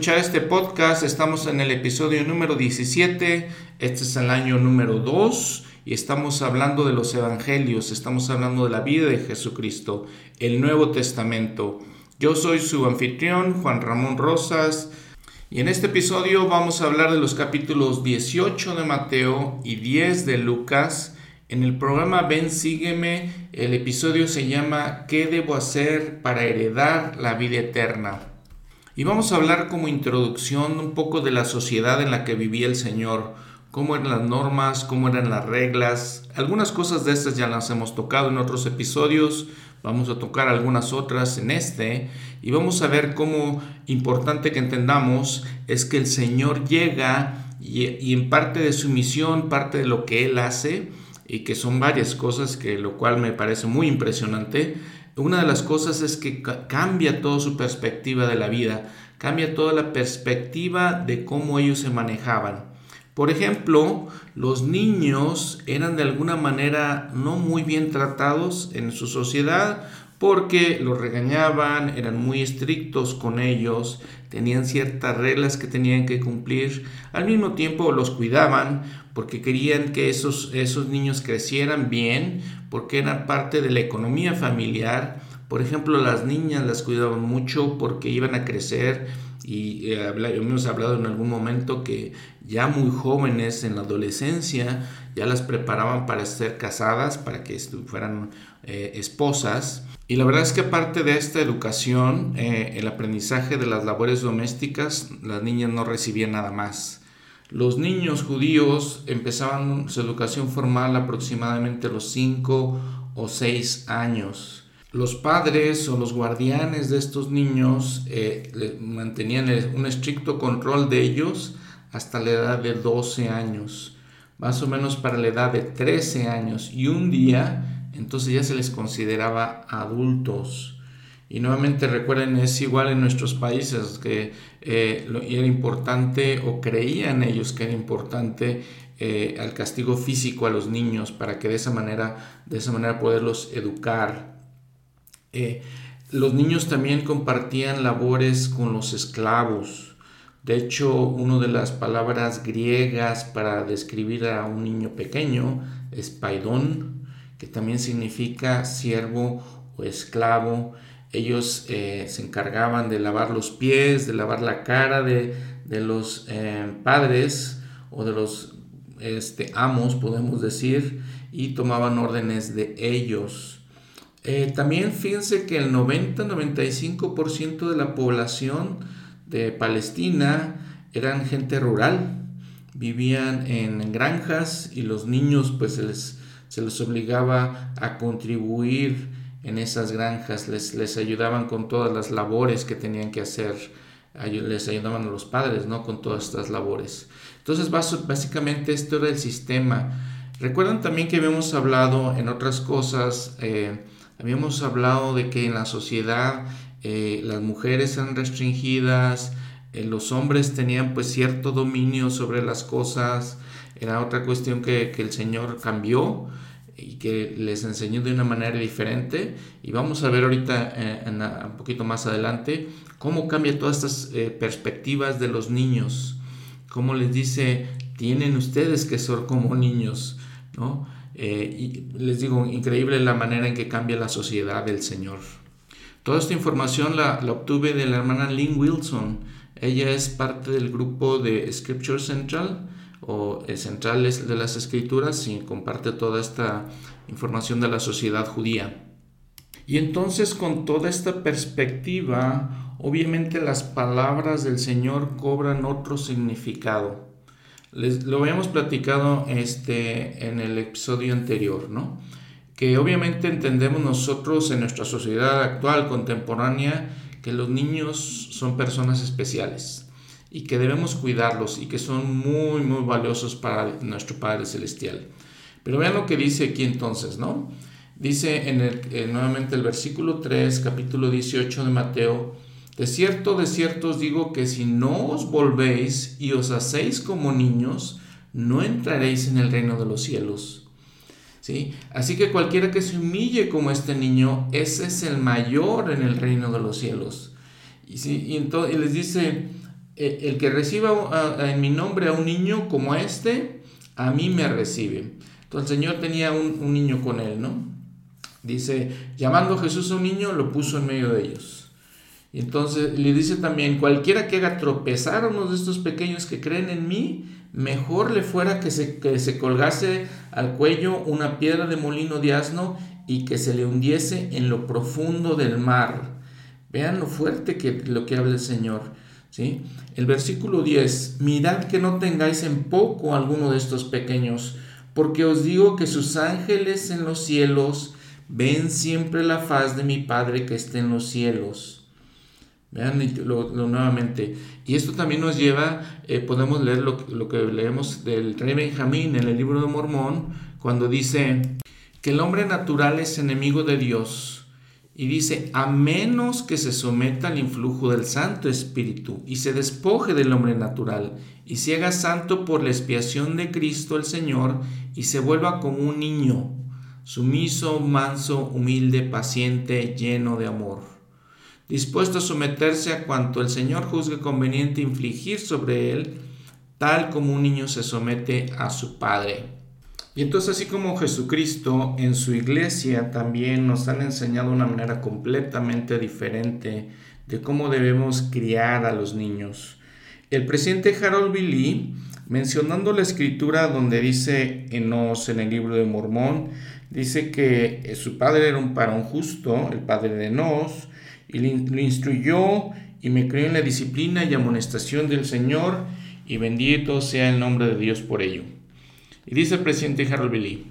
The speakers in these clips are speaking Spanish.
escuchar este podcast. Estamos en el episodio número 17. Este es el año número 2 y estamos hablando de los evangelios, estamos hablando de la vida de Jesucristo, el Nuevo Testamento. Yo soy su anfitrión, Juan Ramón Rosas, y en este episodio vamos a hablar de los capítulos 18 de Mateo y 10 de Lucas. En el programa Ven, sígueme, el episodio se llama ¿Qué debo hacer para heredar la vida eterna? Y vamos a hablar como introducción un poco de la sociedad en la que vivía el Señor, cómo eran las normas, cómo eran las reglas. Algunas cosas de estas ya las hemos tocado en otros episodios, vamos a tocar algunas otras en este y vamos a ver cómo importante que entendamos es que el Señor llega y, en parte de su misión, parte de lo que Él hace, y que son varias cosas, que lo cual me parece muy impresionante, una de las cosas es que cambia toda su perspectiva de la vida, cambia toda la perspectiva de cómo ellos se manejaban. Por ejemplo, los niños eran de alguna manera no muy bien tratados en su sociedad porque los regañaban, eran muy estrictos con ellos, tenían ciertas reglas que tenían que cumplir, al mismo tiempo los cuidaban porque querían que esos, esos niños crecieran bien, porque eran parte de la economía familiar. Por ejemplo, las niñas las cuidaban mucho porque iban a crecer y eh, hemos hablado en algún momento que ya muy jóvenes en la adolescencia ya las preparaban para ser casadas, para que fueran eh, esposas. Y la verdad es que aparte de esta educación, eh, el aprendizaje de las labores domésticas, las niñas no recibían nada más. Los niños judíos empezaban su educación formal aproximadamente a los 5 o 6 años. Los padres o los guardianes de estos niños eh, mantenían un estricto control de ellos hasta la edad de 12 años, más o menos para la edad de 13 años. Y un día entonces ya se les consideraba adultos. Y nuevamente recuerden, es igual en nuestros países que eh, era importante o creían ellos que era importante eh, el castigo físico a los niños para que de esa manera, de esa manera poderlos educar. Eh, los niños también compartían labores con los esclavos. De hecho, una de las palabras griegas para describir a un niño pequeño es paidón, que también significa siervo o esclavo. Ellos eh, se encargaban de lavar los pies, de lavar la cara de, los eh, padres o de los este, amos, podemos decir, y tomaban órdenes de ellos. Eh, también fíjense que el 90-95% de la población de Palestina eran gente rural, vivían en granjas y los niños pues se les se les obligaba a contribuir en esas granjas, les, les ayudaban con todas las labores que tenían que hacer, les ayudaban a los padres, ¿no? Con todas estas labores. Entonces, básicamente esto era el sistema. Recuerdan también que habíamos hablado en otras cosas, eh, habíamos hablado de que en la sociedad eh, las mujeres eran restringidas, eh, los hombres tenían pues cierto dominio sobre las cosas, era otra cuestión que, el Señor cambió y que les enseñó de una manera diferente. Y vamos a ver ahorita, eh, un poquito más adelante, cómo cambia todas estas eh, perspectivas de los niños. Cómo les dice, tienen ustedes que ser como niños, ¿no? Eh, y les digo, increíble la manera en que cambia la sociedad del Señor. Toda esta información la, la obtuve de la hermana Lynn Wilson. Ella es parte del grupo de Scripture Central o centrales de las escrituras y comparte toda esta información de la sociedad judía. Y entonces con toda esta perspectiva, obviamente las palabras del Señor cobran otro significado. Les, lo habíamos platicado este, en el episodio anterior, ¿no? Que obviamente entendemos nosotros en nuestra sociedad actual, contemporánea, que los niños son personas especiales y que debemos cuidarlos y que son muy, muy valiosos para nuestro Padre Celestial. Pero vean lo que dice aquí entonces, ¿no? Dice en el, eh, nuevamente el versículo 3, capítulo 18 de Mateo, de cierto, de cierto os digo que si no os volvéis y os hacéis como niños, no entraréis en el reino de los cielos. ¿Sí? Así que cualquiera que se humille como este niño, ese es el mayor en el reino de los cielos. Y, entonces, les dice, el que reciba en mi nombre a un niño como este, a mí me recibe. Entonces el Señor tenía un, niño con él, ¿no? Dice, llamando a Jesús a un niño, lo puso en medio de ellos. Y entonces le dice también, cualquiera que haga tropezar a uno de estos pequeños que creen en mí, mejor le fuera que se, que se colgase al cuello una piedra de molino de asno y que se le hundiese en lo profundo del mar. Vean lo fuerte que lo que habla el Señor. ¿Sí? El versículo 10, mirad que no tengáis en poco alguno de estos pequeños, porque os digo que sus ángeles en los cielos ven siempre la faz de mi Padre que está en los cielos. Vean lo, nuevamente. Y esto también nos lleva, eh, podemos leer lo, lo, que leemos del rey Benjamín en el libro de Mormón, cuando dice que el hombre natural es enemigo de Dios y dice, a menos que se someta al influjo del Santo Espíritu y se despoje del hombre natural y se haga santo por la expiación de Cristo el Señor y se vuelva como un niño, sumiso, manso, humilde, paciente, lleno de amor, dispuesto a someterse a cuanto el Señor juzgue conveniente infligir sobre él, tal como un niño se somete a su Padre y entonces así como Jesucristo en su iglesia también nos han enseñado una manera completamente diferente de cómo debemos criar a los niños. El presidente Harold Billy, mencionando la escritura donde dice Enos en el libro de Mormón, dice que su padre era un parón justo, el padre de Enos, y lo instruyó y me crió en la disciplina y amonestación del Señor, y bendito sea el nombre de Dios por ello. Y dice el presidente Harold Billy,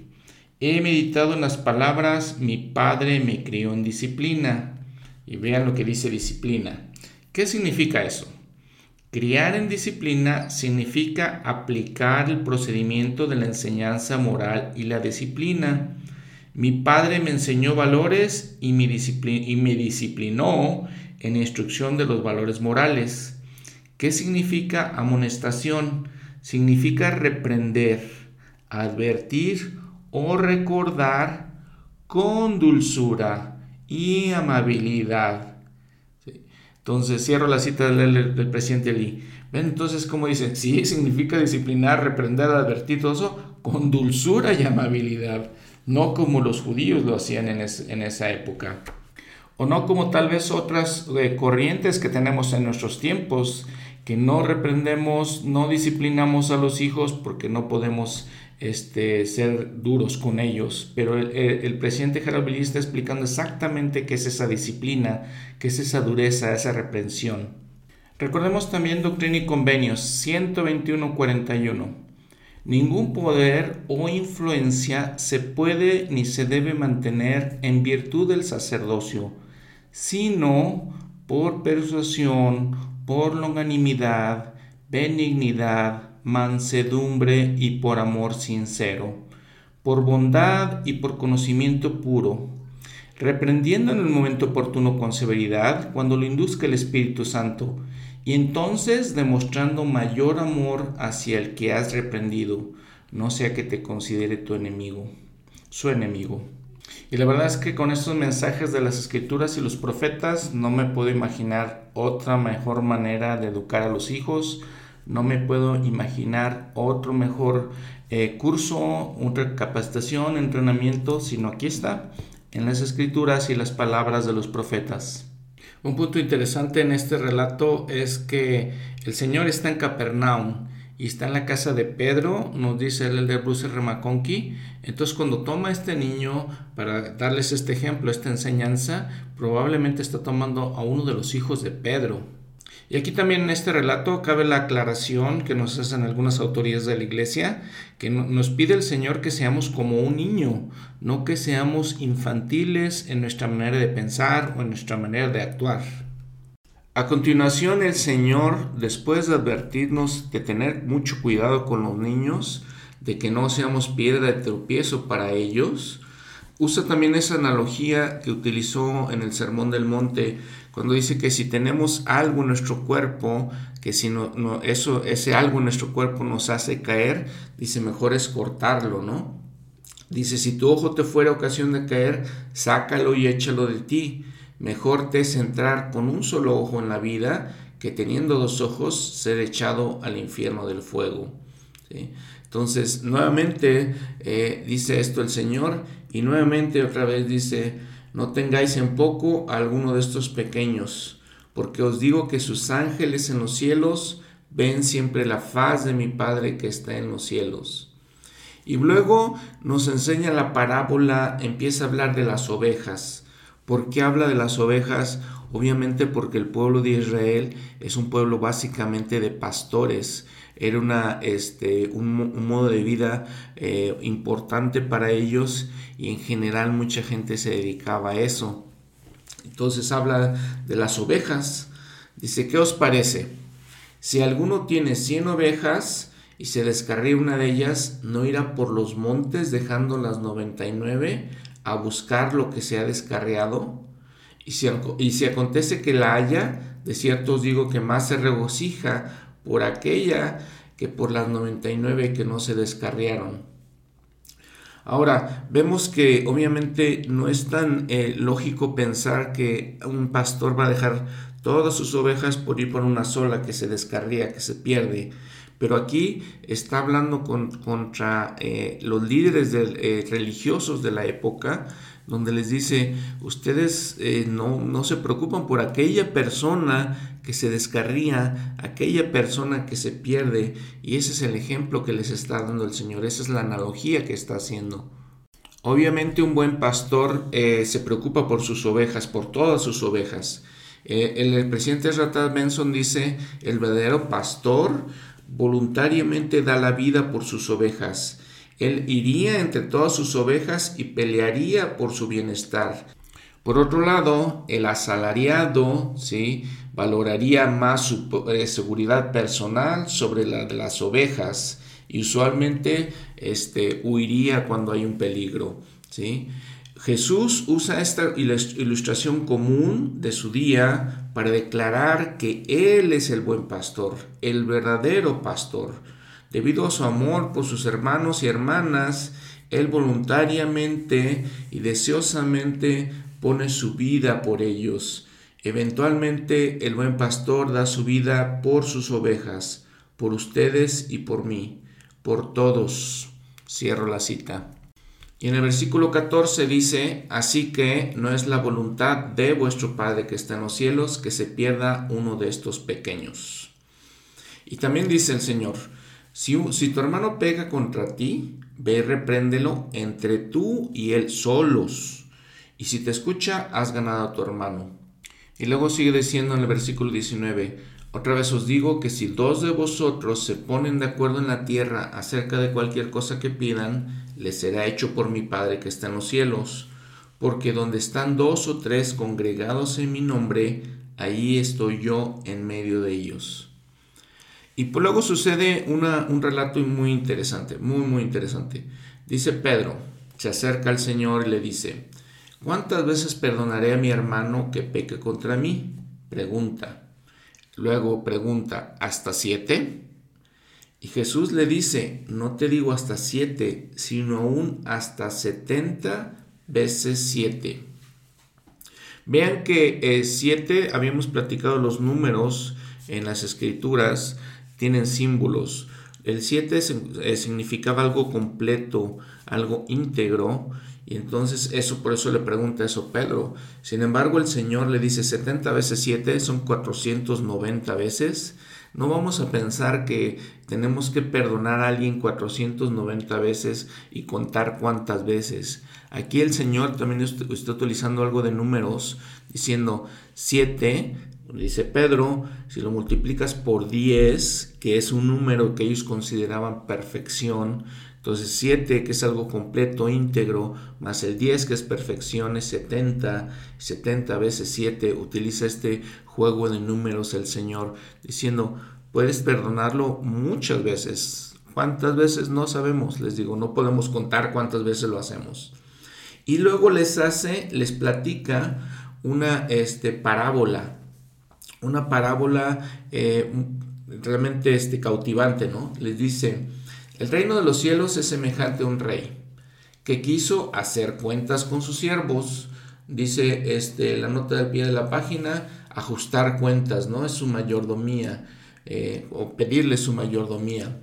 he meditado en las palabras, mi padre me crió en disciplina. Y vean lo que dice disciplina. ¿Qué significa eso? Criar en disciplina significa aplicar el procedimiento de la enseñanza moral y la disciplina. Mi padre me enseñó valores y me, y me disciplinó en instrucción de los valores morales. ¿Qué significa amonestación? Significa reprender advertir o recordar con dulzura y amabilidad. Entonces cierro la cita del, presidente Lee. ¿Ven? Entonces, como dice, sí, significa disciplinar, reprender, advertir, todo eso con dulzura y amabilidad, no como los judíos lo hacían en, en esa época. O no como tal vez otras eh, corrientes que tenemos en nuestros tiempos, que no reprendemos, no disciplinamos a los hijos porque no podemos este, ser duros con ellos, pero el, presidente Gerald Billy está explicando exactamente qué es esa disciplina, qué es esa dureza, esa reprensión. Recordemos también Doctrina y Convenios 121.41. Ningún poder o influencia se puede ni se debe mantener en virtud del sacerdocio, sino por persuasión, por longanimidad, benignidad, mansedumbre y por amor sincero, por bondad y por conocimiento puro, reprendiendo en el momento oportuno con severidad cuando lo induzca el Espíritu Santo, y entonces demostrando mayor amor hacia el que has reprendido, no sea que te considere tu enemigo, su enemigo. Y la verdad es que con estos mensajes de las escrituras y los profetas no me puedo imaginar otra mejor manera de educar a los hijos, no me puedo imaginar otro mejor eh, curso, otra capacitación, entrenamiento, sino aquí está, en las escrituras y las palabras de los profetas. Un punto interesante en este relato es que el Señor está en Capernaum y está en la casa de Pedro, nos dice el de Bruce Remaconqui. Entonces, cuando toma a este niño para darles este ejemplo, esta enseñanza, probablemente está tomando a uno de los hijos de Pedro, y aquí también en este relato cabe la aclaración que nos hacen algunas autoridades de la iglesia, que nos pide el Señor que seamos como un niño, no que seamos infantiles en nuestra manera de pensar o en nuestra manera de actuar. A continuación, el Señor, después de advertirnos de tener mucho cuidado con los niños, de que no seamos piedra de tropiezo para ellos, usa también esa analogía que utilizó en el Sermón del Monte cuando dice que si tenemos algo en nuestro cuerpo, que si no, no, eso, ese algo en nuestro cuerpo nos hace caer, dice mejor es cortarlo, ¿no? Dice, si tu ojo te fuera ocasión de caer, sácalo y échalo de ti. Mejor te es entrar con un solo ojo en la vida que teniendo dos ojos ser echado al infierno del fuego. Entonces, nuevamente eh, dice esto el Señor y nuevamente otra vez dice, no tengáis en poco a alguno de estos pequeños, porque os digo que sus ángeles en los cielos ven siempre la faz de mi Padre que está en los cielos. Y luego nos enseña la parábola, empieza a hablar de las ovejas. ¿Por qué habla de las ovejas? Obviamente porque el pueblo de Israel es un pueblo básicamente de pastores. Era una, este, un, modo de vida eh, importante para ellos y en general mucha gente se dedicaba a eso. Entonces habla de las ovejas. Dice, ¿qué os parece? Si alguno tiene 100 ovejas y se descarría una de ellas, ¿no irá por los montes dejando las 99 a buscar lo que se ha descarriado? Y si, y si acontece que la haya, de cierto os digo que más se regocija por aquella que por las 99 que no se descarriaron. Ahora, vemos que obviamente no es tan eh, lógico pensar que un pastor va a dejar todas sus ovejas por ir por una sola que se descarría, que se pierde. Pero aquí está hablando contra eh, los líderes eh, religiosos de la época, donde les dice, ustedes eh, no, no se preocupan por aquella persona que se descarría, aquella persona que se pierde. Y ese es el ejemplo que les está dando el Señor, esa es la analogía que está haciendo. Obviamente un buen pastor se preocupa por sus ovejas, por todas sus ovejas. Eh, el, presidente Ratad Benson dice, el verdadero pastor voluntariamente da la vida por sus ovejas. Él iría entre todas sus ovejas y pelearía por su bienestar. Por otro lado, el asalariado ¿sí? valoraría más su eh, seguridad personal sobre la de las ovejas y usualmente este, huiría cuando hay un peligro. ¿sí? Jesús usa esta ilustración común de su día para declarar que Él es el buen pastor, el verdadero pastor. Debido a su amor por sus hermanos y hermanas, Él voluntariamente y deseosamente pone su vida por ellos. Eventualmente el buen pastor da su vida por sus ovejas, por ustedes y por mí, por todos. Cierro la cita. Y en el versículo 14 dice, así que no es la voluntad de vuestro Padre que está en los cielos que se pierda uno de estos pequeños. Y también dice el Señor, si, tu hermano pega contra ti, ve y repréndelo entre tú y él solos. Y si te escucha, has ganado a tu hermano. Y luego sigue diciendo en el versículo 19, otra vez os digo que si dos de vosotros se ponen de acuerdo en la tierra acerca de cualquier cosa que pidan, les será hecho por mi Padre que está en los cielos, porque donde están dos o tres congregados en mi nombre, ahí estoy yo en medio de ellos. Y luego sucede un relato muy interesante, muy, muy interesante. Dice Pedro, se acerca al Señor y le dice, ¿cuántas veces perdonaré a mi hermano que peque contra mí? Pregunta. Luego pregunta, ¿hasta siete? Y Jesús le dice, no te digo hasta siete, sino aún hasta setenta veces siete. Vean que eh, siete, habíamos platicado los números en las escrituras, tienen símbolos. El siete eh, significaba algo completo, algo íntegro, y entonces eso por eso le pregunta eso Pedro. Sin embargo, el Señor le dice 70 veces 7 son 490 veces. No vamos a pensar que tenemos que perdonar a alguien 490 veces y contar cuántas veces. Aquí el Señor también está utilizando algo de números, diciendo 7, dice Pedro, si lo multiplicas por 10, que es un número que ellos consideraban perfección, entonces 7 que es algo completo, íntegro, más el 10 que es perfección es 70, 70 veces 7, utiliza este juego de números el Señor diciendo, puedes perdonarlo muchas veces. ¿Cuántas veces? No sabemos, les digo, no podemos contar cuántas veces lo hacemos. Y luego les hace, les platica una este, parábola, una parábola eh, realmente este, cautivante, ¿no? Les dice, el reino de los cielos es semejante a un rey que quiso hacer cuentas con sus siervos. dice este, la nota del pie de la página, ajustar cuentas, ¿no? Es su mayordomía eh, o pedirle su mayordomía.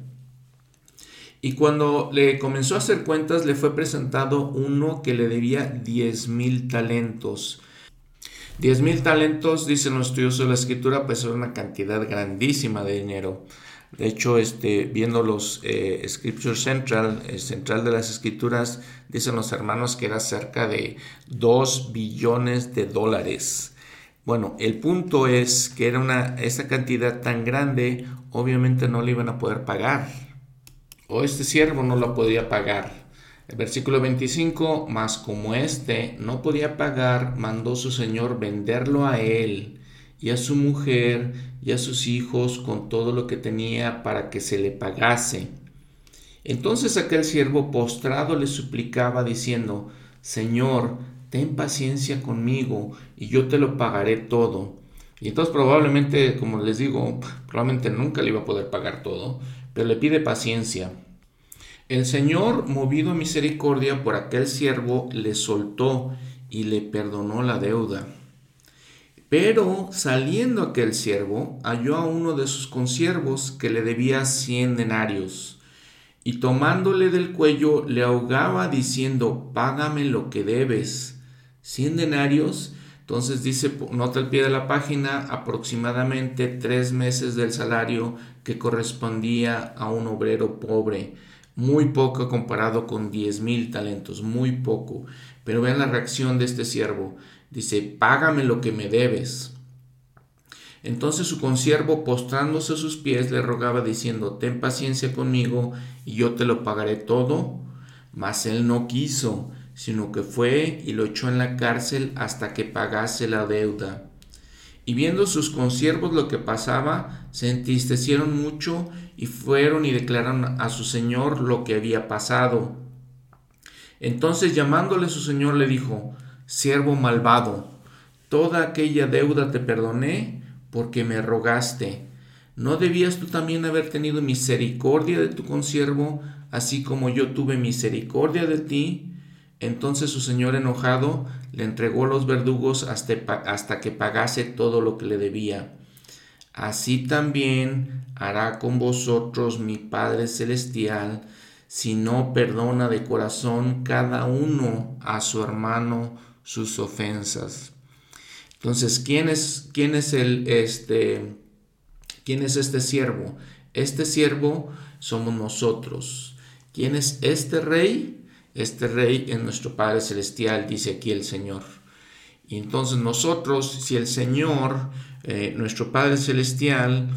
Y cuando le comenzó a hacer cuentas, le fue presentado uno que le debía 10 mil talentos. 10 mil talentos, dicen los estudios de la escritura, pues es una cantidad grandísima de dinero. De hecho, este, viendo los eh, Scripture Central, el central de las escrituras, dicen los hermanos que era cerca de 2 billones de dólares. Bueno, el punto es que era una, esa cantidad tan grande, obviamente no le iban a poder pagar. O este siervo no la podía pagar. El versículo 25, más como éste no podía pagar, mandó su señor venderlo a él y a su mujer y a sus hijos con todo lo que tenía para que se le pagase. Entonces aquel siervo postrado le suplicaba diciendo, Señor, ten paciencia conmigo y yo te lo pagaré todo. Y entonces probablemente, como les digo, probablemente nunca le iba a poder pagar todo, pero le pide paciencia. El Señor, movido a misericordia por aquel siervo, le soltó y le perdonó la deuda. Pero saliendo aquel siervo, halló a uno de sus consiervos que le debía cien denarios, y tomándole del cuello le ahogaba diciendo, págame lo que debes. Cien denarios, entonces dice, nota al pie de la página, aproximadamente tres meses del salario que correspondía a un obrero pobre muy poco comparado con diez mil talentos, muy poco. Pero vean la reacción de este siervo. Dice, págame lo que me debes. Entonces su consiervo, postrándose a sus pies, le rogaba diciendo, ten paciencia conmigo y yo te lo pagaré todo. Mas él no quiso, sino que fue y lo echó en la cárcel hasta que pagase la deuda. Y viendo sus consiervos lo que pasaba, se entristecieron mucho y fueron y declararon a su señor lo que había pasado. Entonces llamándole su señor le dijo, siervo malvado, toda aquella deuda te perdoné porque me rogaste. ¿No debías tú también haber tenido misericordia de tu consiervo, así como yo tuve misericordia de ti? Entonces su señor enojado le entregó los verdugos hasta, hasta que pagase todo lo que le debía. Así también hará con vosotros mi Padre Celestial, si no perdona de corazón cada uno a su hermano sus ofensas. Entonces, ¿quién es, quién es el, este, quién es este siervo? Este siervo somos nosotros. ¿Quién es este rey? Este rey es nuestro Padre Celestial, dice aquí el Señor. Y entonces nosotros, si el Señor eh, nuestro Padre Celestial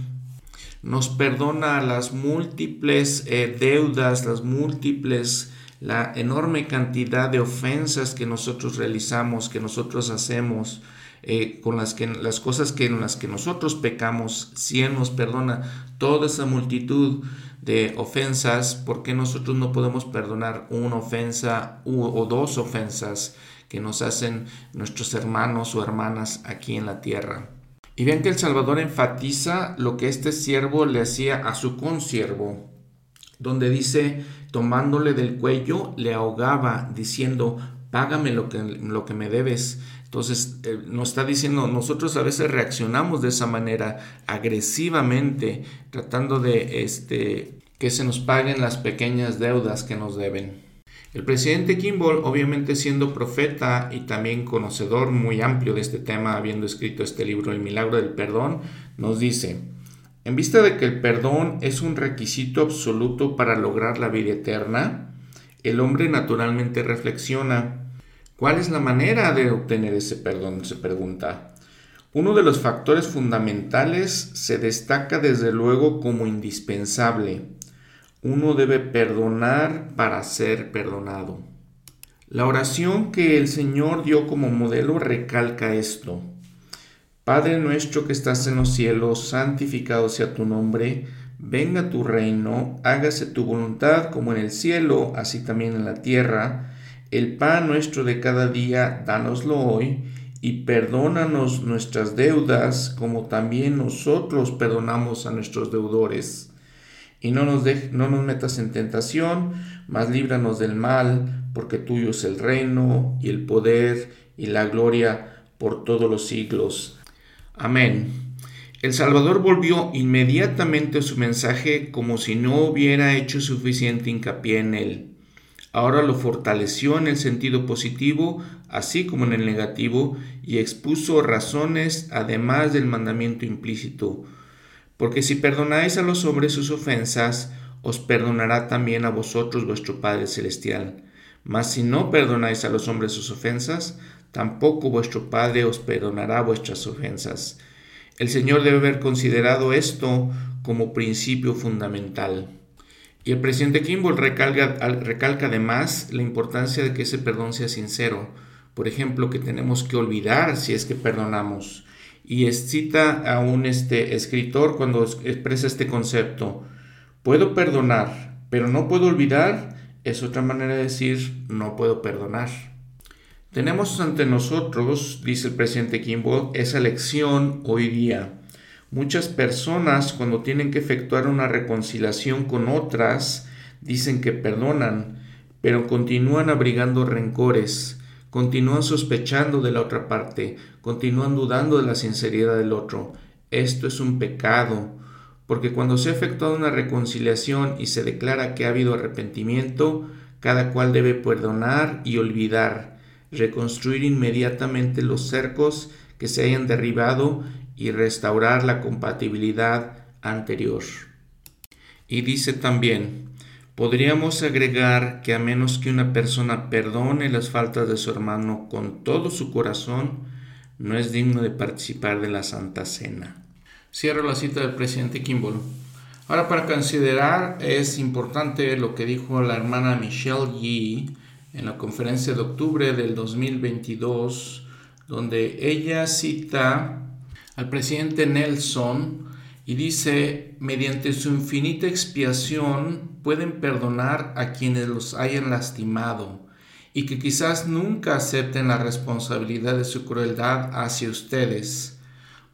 nos perdona las múltiples eh, deudas, las múltiples, la enorme cantidad de ofensas que nosotros realizamos, que nosotros hacemos, eh, con las, que, las cosas que, en las que nosotros pecamos, si Él nos perdona toda esa multitud de ofensas, ¿por qué nosotros no podemos perdonar una ofensa o dos ofensas que nos hacen nuestros hermanos o hermanas aquí en la tierra? Y vean que el Salvador enfatiza lo que este siervo le hacía a su consiervo, donde dice, tomándole del cuello, le ahogaba, diciendo, págame lo que, lo que me debes. Entonces eh, nos está diciendo, nosotros a veces reaccionamos de esa manera agresivamente, tratando de este, que se nos paguen las pequeñas deudas que nos deben. El presidente Kimball, obviamente siendo profeta y también conocedor muy amplio de este tema, habiendo escrito este libro El milagro del perdón, nos dice, en vista de que el perdón es un requisito absoluto para lograr la vida eterna, el hombre naturalmente reflexiona, ¿cuál es la manera de obtener ese perdón? se pregunta. Uno de los factores fundamentales se destaca desde luego como indispensable, uno debe perdonar para ser perdonado. La oración que el Señor dio como modelo recalca esto. Padre nuestro que estás en los cielos, santificado sea tu nombre, venga tu reino, hágase tu voluntad como en el cielo, así también en la tierra. El pan nuestro de cada día, dánoslo hoy, y perdónanos nuestras deudas, como también nosotros perdonamos a nuestros deudores y no nos, no nos metas en tentación, mas líbranos del mal, porque tuyo es el reino y el poder y la gloria por todos los siglos. Amén. El Salvador volvió inmediatamente a su mensaje como si no hubiera hecho suficiente hincapié en él. Ahora lo fortaleció en el sentido positivo, así como en el negativo, y expuso razones además del mandamiento implícito. Porque si perdonáis a los hombres sus ofensas, os perdonará también a vosotros vuestro Padre Celestial. Mas si no perdonáis a los hombres sus ofensas, tampoco vuestro Padre os perdonará vuestras ofensas. El Señor debe haber considerado esto como principio fundamental. Y el presidente Kimball recalca, recalca además la importancia de que ese perdón sea sincero. Por ejemplo, que tenemos que olvidar si es que perdonamos. Y cita a un este, escritor cuando expresa este concepto. Puedo perdonar, pero no puedo olvidar. Es otra manera de decir no puedo perdonar. Tenemos ante nosotros, dice el presidente Kimball, esa lección hoy día. Muchas personas cuando tienen que efectuar una reconciliación con otras dicen que perdonan, pero continúan abrigando rencores, continúan sospechando de la otra parte, continúan dudando de la sinceridad del otro. Esto es un pecado, porque cuando se ha efectuado una reconciliación y se declara que ha habido arrepentimiento, cada cual debe perdonar y olvidar, reconstruir inmediatamente los cercos que se hayan derribado y restaurar la compatibilidad anterior. Y dice también, podríamos agregar que a menos que una persona perdone las faltas de su hermano con todo su corazón, no es digno de participar de la Santa Cena. Cierro la cita del presidente Kimball. Ahora para considerar es importante lo que dijo la hermana Michelle Yee en la conferencia de octubre del 2022, donde ella cita al presidente Nelson y dice, mediante su infinita expiación pueden perdonar a quienes los hayan lastimado y que quizás nunca acepten la responsabilidad de su crueldad hacia ustedes.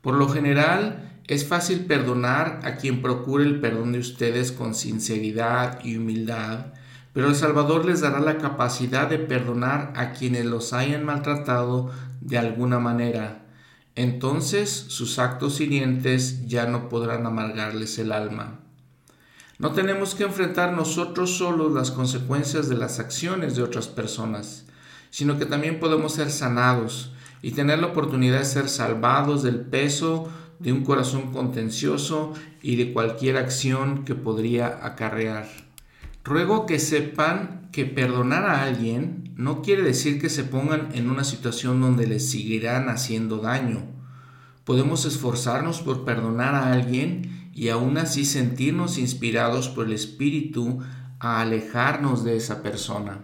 Por lo general, es fácil perdonar a quien procure el perdón de ustedes con sinceridad y humildad, pero el Salvador les dará la capacidad de perdonar a quienes los hayan maltratado de alguna manera. Entonces sus actos hirientes ya no podrán amargarles el alma. No tenemos que enfrentar nosotros solos las consecuencias de las acciones de otras personas, sino que también podemos ser sanados y tener la oportunidad de ser salvados del peso de un corazón contencioso y de cualquier acción que podría acarrear. Ruego que sepan que perdonar a alguien no quiere decir que se pongan en una situación donde les seguirán haciendo daño. Podemos esforzarnos por perdonar a alguien y aún así sentirnos inspirados por el Espíritu a alejarnos de esa persona.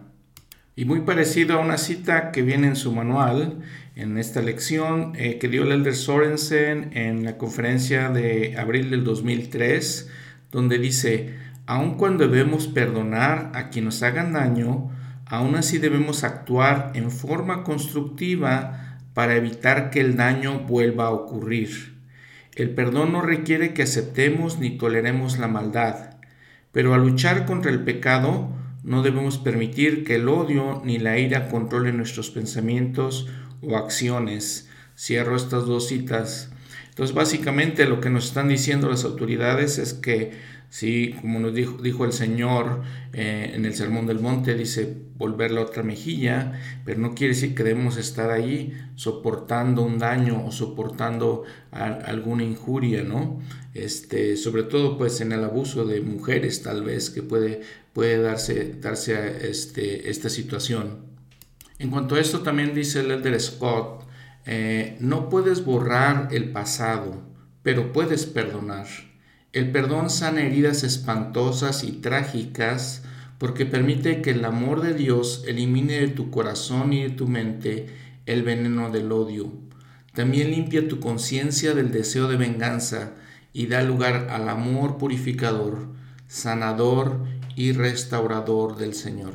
Y muy parecido a una cita que viene en su manual, en esta lección eh, que dio el Elder Sorensen en la conferencia de abril del 2003, donde dice, aun cuando debemos perdonar a quien nos hagan daño, aún así debemos actuar en forma constructiva para evitar que el daño vuelva a ocurrir. El perdón no requiere que aceptemos ni toleremos la maldad, pero al luchar contra el pecado, no debemos permitir que el odio ni la ira controlen nuestros pensamientos o acciones. Cierro estas dos citas. Entonces, básicamente lo que nos están diciendo las autoridades es que, sí, como nos dijo, el Señor eh, en el Sermón del Monte, dice volver la otra mejilla, pero no quiere decir que debemos estar ahí soportando un daño o soportando alguna injuria, ¿no? Este, sobre todo, pues, en el abuso de mujeres, tal vez, que puede, puede darse, darse este, esta situación. En cuanto a esto también dice el Elder Scott, eh, no puedes borrar el pasado, pero puedes perdonar. El perdón sana heridas espantosas y trágicas porque permite que el amor de Dios elimine de tu corazón y de tu mente el veneno del odio. También limpia tu conciencia del deseo de venganza y da lugar al amor purificador, sanador y restaurador del Señor.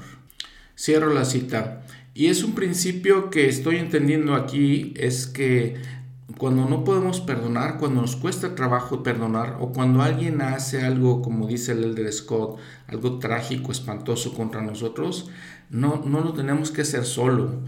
Cierro la cita. Y es un principio que estoy entendiendo aquí, es que cuando no podemos perdonar, cuando nos cuesta trabajo perdonar o cuando alguien hace algo, como dice el Elder Scott, algo trágico, espantoso contra nosotros, no, no lo tenemos que hacer solo,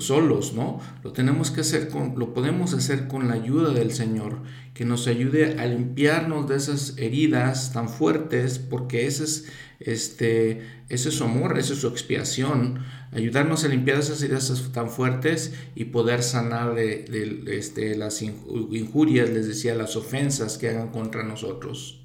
solos, ¿no? Lo tenemos que hacer con, lo podemos hacer con la ayuda del Señor, que nos ayude a limpiarnos de esas heridas tan fuertes, porque ese es, este, ese es su amor, esa es su expiación, ayudarnos a limpiar esas heridas tan fuertes y poder sanar de este, las injurias, les decía, las ofensas que hagan contra nosotros.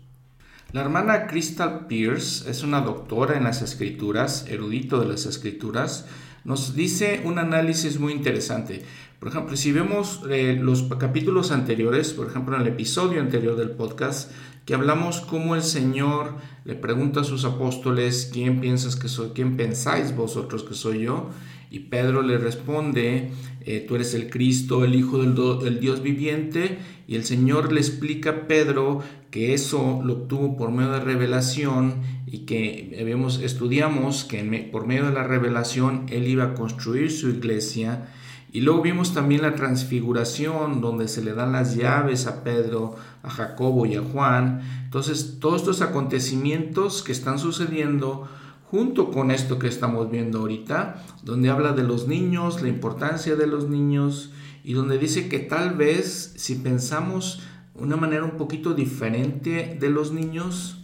La hermana Crystal Pierce es una doctora en las escrituras, erudito de las escrituras, nos dice un análisis muy interesante. Por ejemplo, si vemos eh, los capítulos anteriores, por ejemplo, en el episodio anterior del podcast, que hablamos cómo el Señor le pregunta a sus apóstoles, ¿quién piensas que soy? ¿Quién pensáis vosotros que soy yo? Y Pedro le responde, eh, tú eres el Cristo, el Hijo del, Dios viviente. Y el Señor le explica a Pedro que eso lo obtuvo por medio de revelación y que estudiamos que por medio de la revelación Él iba a construir su iglesia. Y luego vimos también la transfiguración, donde se le dan las llaves a Pedro, a Jacobo y a Juan. Entonces, todos estos acontecimientos que están sucediendo junto con esto que estamos viendo ahorita, donde habla de los niños, la importancia de los niños, y donde dice que tal vez si pensamos una manera un poquito diferente de los niños,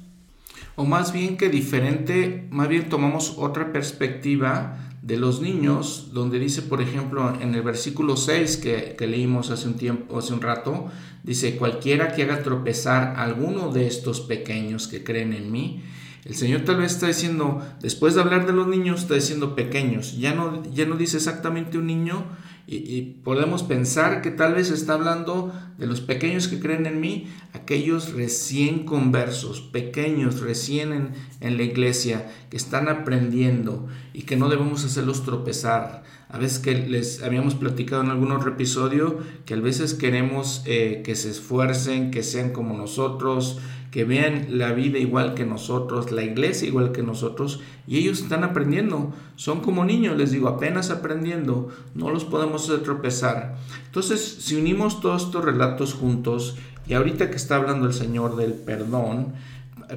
o más bien que diferente, más bien tomamos otra perspectiva de los niños, donde dice, por ejemplo, en el versículo 6 que, que, leímos hace un tiempo, hace un rato, dice, cualquiera que haga tropezar a alguno de estos pequeños que creen en mí, el Señor tal vez está diciendo, después de hablar de los niños, está diciendo pequeños. Ya no, ya no dice exactamente un niño y, podemos pensar que tal vez está hablando de los pequeños que creen en mí, aquellos recién conversos, pequeños, recién en, la iglesia, que están aprendiendo y que no debemos hacerlos tropezar. A veces que les habíamos platicado en algún otro episodio que a veces queremos eh, que se esfuercen, que sean como nosotros, que vean la vida igual que nosotros, la iglesia igual que nosotros, y ellos están aprendiendo. Son como niños, les digo, apenas aprendiendo, no los podemos hacer tropezar. Entonces, si unimos todos estos relatos juntos, y ahorita que está hablando el Señor del perdón,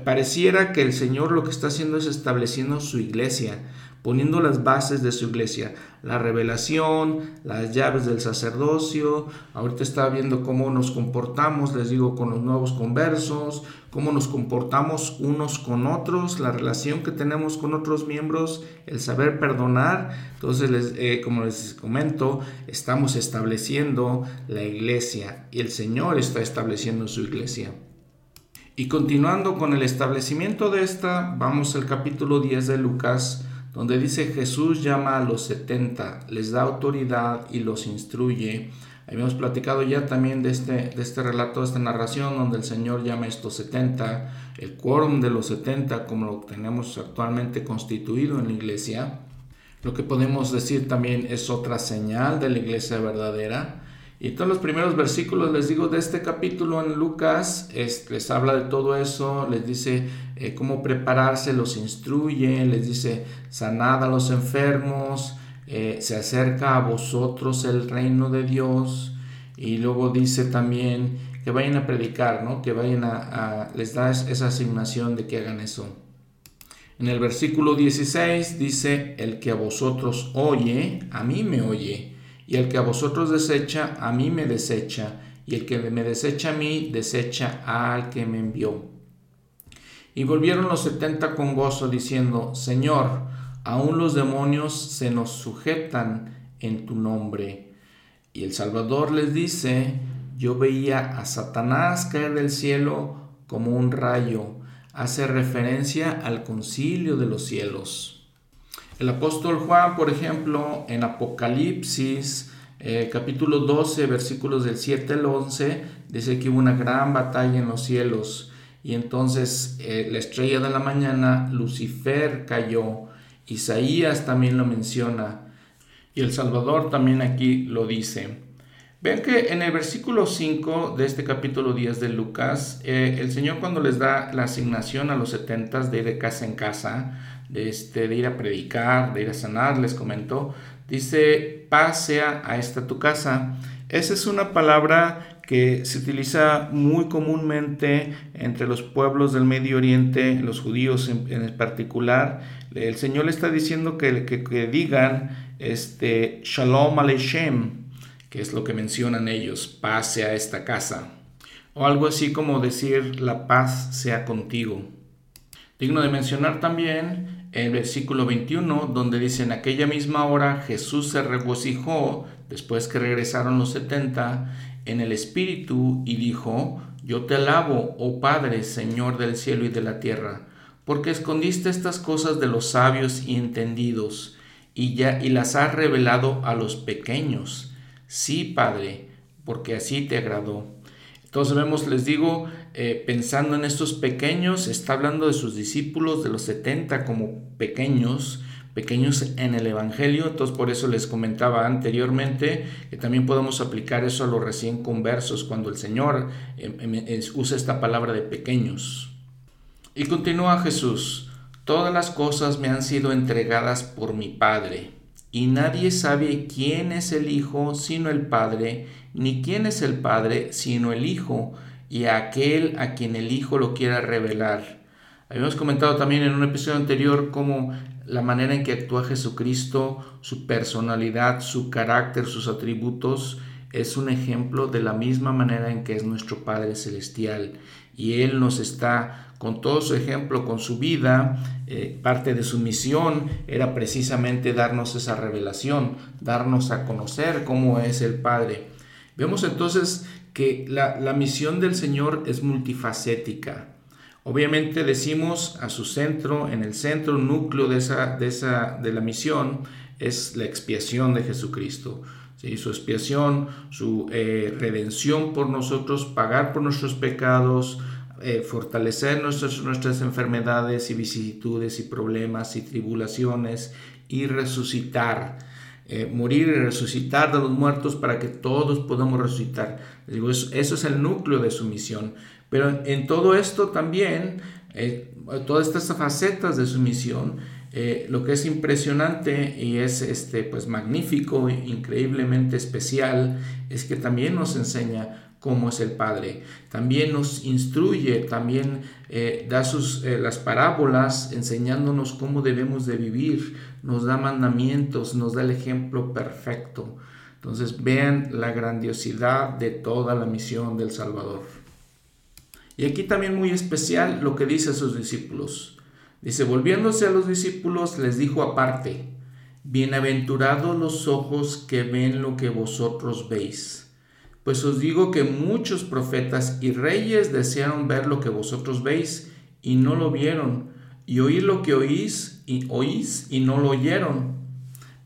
pareciera que el Señor lo que está haciendo es estableciendo su iglesia poniendo las bases de su iglesia, la revelación, las llaves del sacerdocio. Ahorita está viendo cómo nos comportamos, les digo, con los nuevos conversos, cómo nos comportamos unos con otros, la relación que tenemos con otros miembros, el saber perdonar. Entonces, les, eh, como les comento, estamos estableciendo la iglesia y el Señor está estableciendo su iglesia. Y continuando con el establecimiento de esta, vamos al capítulo 10 de Lucas donde dice Jesús llama a los 70, les da autoridad y los instruye. Habíamos platicado ya también de este, de este relato, de esta narración, donde el Señor llama a estos 70, el quórum de los 70, como lo tenemos actualmente constituido en la iglesia. Lo que podemos decir también es otra señal de la iglesia verdadera. Y todos los primeros versículos, les digo, de este capítulo en Lucas, les habla de todo eso, les dice eh, cómo prepararse, los instruye, les dice, sanad a los enfermos, eh, se acerca a vosotros el reino de Dios. Y luego dice también que vayan a predicar, ¿no? que vayan a, les da esa asignación de que hagan eso. En el versículo 16 dice, el que a vosotros oye, a mí me oye y el que a vosotros desecha, a mí me desecha, y el que me desecha a mí, desecha al que me envió. Y volvieron los setenta con gozo, diciendo, Señor, aún los demonios se nos sujetan en tu nombre. Y el Salvador les dice, yo veía a Satanás caer del cielo como un rayo. Hace referencia al concilio de los cielos. El apóstol Juan, por ejemplo, en Apocalipsis, eh, capítulo 12, versículos del 7 al 11, dice que hubo una gran batalla en los cielos y entonces eh, la estrella de la mañana, Lucifer, cayó. Isaías también lo menciona y el Salvador también aquí lo dice. Ven que en el versículo 5 de este capítulo 10 de Lucas, eh, el Señor cuando les da la asignación a los setentas de ir de casa en casa, este, de ir a predicar, de ir a sanar, les comentó, dice, paz sea a esta tu casa. Esa es una palabra que se utiliza muy comúnmente entre los pueblos del Medio Oriente, los judíos en, particular. El Señor está diciendo que, que, digan este, Shalom Aleichem, que es lo que mencionan ellos, pase a esta casa. O algo así como decir la paz sea contigo. Digno de mencionar también el versículo 21, donde dice, en aquella misma hora Jesús se regocijó, después que regresaron los setenta, en el Espíritu y dijo, Yo te alabo, oh Padre, Señor del cielo y de la tierra, porque escondiste estas cosas de los sabios y entendidos, y, ya, y las has revelado a los pequeños. Sí, Padre, porque así te agradó. Entonces vemos, les digo, eh, pensando en estos pequeños, está hablando de sus discípulos de los 70 como pequeños, pequeños en el Evangelio. Entonces por eso les comentaba anteriormente que también podemos aplicar eso a los recién conversos cuando el Señor em, em, usa esta palabra de pequeños. Y continúa Jesús, todas las cosas me han sido entregadas por mi Padre y nadie sabe quién es el Hijo sino el Padre, ni quién es el Padre sino el Hijo, y aquel a quien el Hijo lo quiera revelar. Habíamos comentado también en un episodio anterior cómo la manera en que actúa Jesucristo, su personalidad, su carácter, sus atributos, es un ejemplo de la misma manera en que es nuestro Padre Celestial. Y Él nos está con todo su ejemplo, con su vida, eh, parte de su misión era precisamente darnos esa revelación, darnos a conocer cómo es el Padre. Vemos entonces que la, la misión del Señor es multifacética. Obviamente decimos a su centro, en el centro núcleo de, esa, de, esa, de la misión, es la expiación de Jesucristo. ¿sí? Su expiación, su eh, redención por nosotros, pagar por nuestros pecados, eh, fortalecer nuestras, nuestras enfermedades y vicisitudes y problemas y tribulaciones y resucitar. Eh, morir y resucitar de los muertos para que todos podamos resucitar. Digo, eso, es el núcleo de su misión. Pero en todo esto también, eh, todas estas facetas de su misión, lo que es impresionante y es este, pues, magnífico, increíblemente especial, es que también nos enseña cómo es el Padre. También nos instruye, también eh, da sus, eh, las parábolas enseñándonos cómo debemos de vivir, nos da mandamientos, nos da el ejemplo perfecto. Entonces vean la grandiosidad de toda la misión del Salvador. Y aquí también muy especial lo que dice a sus discípulos. Dice, volviéndose a los discípulos, les dijo aparte, Bienaventurados los ojos que ven lo que vosotros veis pues os digo que muchos profetas y reyes desearon ver lo que vosotros veis y no lo vieron, y oír lo que oís y oís y no lo oyeron.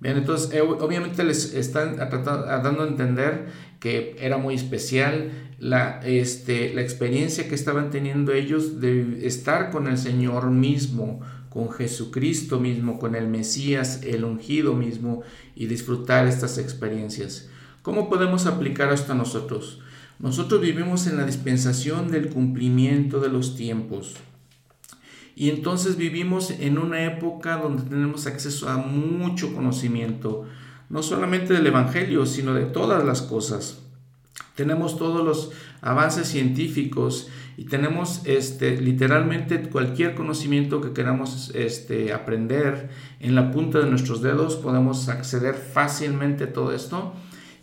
Bien, entonces eh, obviamente les están dando a entender que era muy especial la, este, la experiencia que estaban teniendo ellos de estar con el Señor mismo, con Jesucristo mismo, con el Mesías, el ungido mismo, y disfrutar estas experiencias. ¿Cómo podemos aplicar esto a nosotros? Nosotros vivimos en la dispensación del cumplimiento de los tiempos. Y entonces vivimos en una época donde tenemos acceso a mucho conocimiento, no solamente del Evangelio, sino de todas las cosas. Tenemos todos los avances científicos y tenemos este, literalmente cualquier conocimiento que queramos este, aprender en la punta de nuestros dedos, podemos acceder fácilmente a todo esto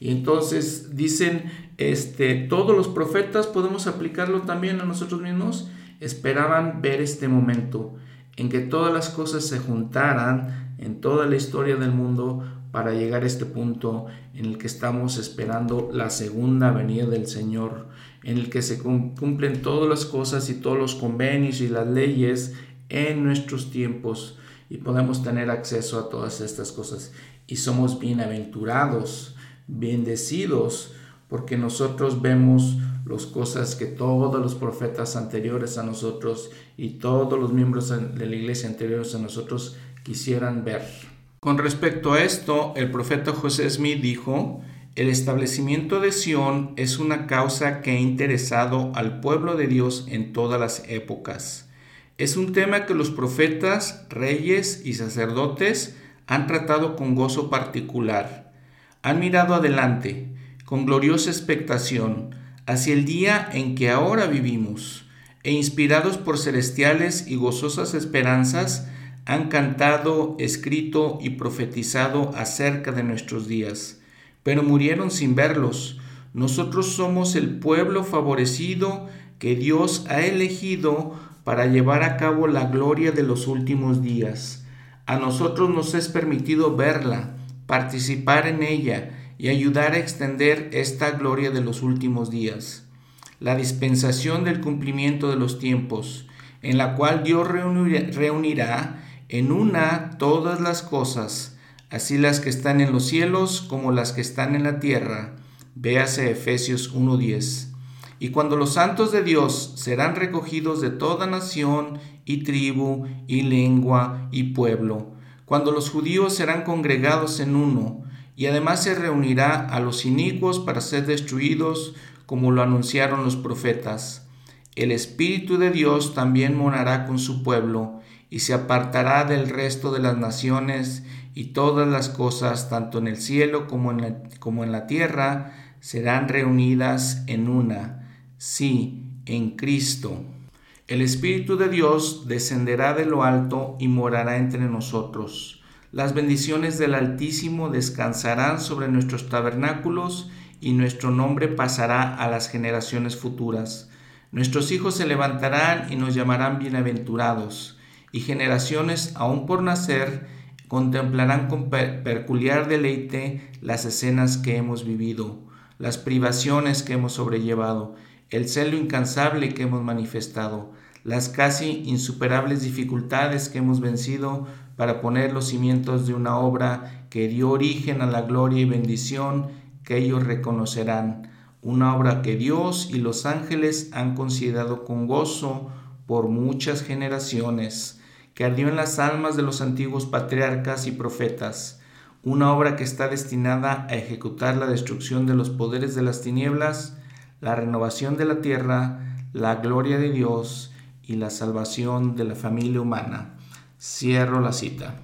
y entonces dicen, este, todos los profetas podemos aplicarlo también a nosotros mismos, esperaban ver este momento en que todas las cosas se juntaran en toda la historia del mundo para llegar a este punto en el que estamos esperando la segunda venida del Señor, en el que se cumplen todas las cosas y todos los convenios y las leyes en nuestros tiempos y podemos tener acceso a todas estas cosas. Y somos bienaventurados bendecidos porque nosotros vemos las cosas que todos los profetas anteriores a nosotros y todos los miembros de la iglesia anteriores a nosotros quisieran ver. Con respecto a esto, el profeta José Smith dijo, el establecimiento de Sión es una causa que ha interesado al pueblo de Dios en todas las épocas. Es un tema que los profetas, reyes y sacerdotes han tratado con gozo particular han mirado adelante, con gloriosa expectación hacia el día en que ahora vivimos, e inspirados por celestiales y gozosas esperanzas, han cantado, escrito y profetizado acerca de nuestros días, pero murieron sin verlos. Nosotros somos el pueblo favorecido que Dios ha elegido para llevar a cabo la gloria de los últimos días. A nosotros nos es permitido verla, participar en ella y ayudar a extender esta gloria de los últimos días. La dispensación del cumplimiento de los tiempos, en la cual Dios reunirá en una todas las cosas, así las que están en los cielos como las que están en la tierra. Véase Efesios 1.10. Y cuando los santos de Dios serán recogidos de toda nación y tribu y lengua y pueblo, cuando los judíos serán congregados en uno, y además se reunirá a los inicuos para ser destruidos, como lo anunciaron los profetas. El Espíritu de Dios también morará con su pueblo, y se apartará del resto de las naciones, y todas las cosas, tanto en el cielo como en la, como en la tierra, serán reunidas en una Sí, en Cristo. El Espíritu de Dios descenderá de lo alto y morará entre nosotros. Las bendiciones del Altísimo descansarán sobre nuestros tabernáculos y nuestro nombre pasará a las generaciones futuras. Nuestros hijos se levantarán y nos llamarán bienaventurados, y generaciones aún por nacer contemplarán con peculiar deleite las escenas que hemos vivido, las privaciones que hemos sobrellevado el celo incansable que hemos manifestado, las casi insuperables dificultades que hemos vencido para poner los cimientos de una obra que dio origen a la gloria y bendición que ellos reconocerán, una obra que Dios y los ángeles han considerado con gozo por muchas generaciones, que ardió en las almas de los antiguos patriarcas y profetas, una obra que está destinada a ejecutar la destrucción de los poderes de las tinieblas, la renovación de la tierra, la gloria de Dios y la salvación de la familia humana. Cierro la cita.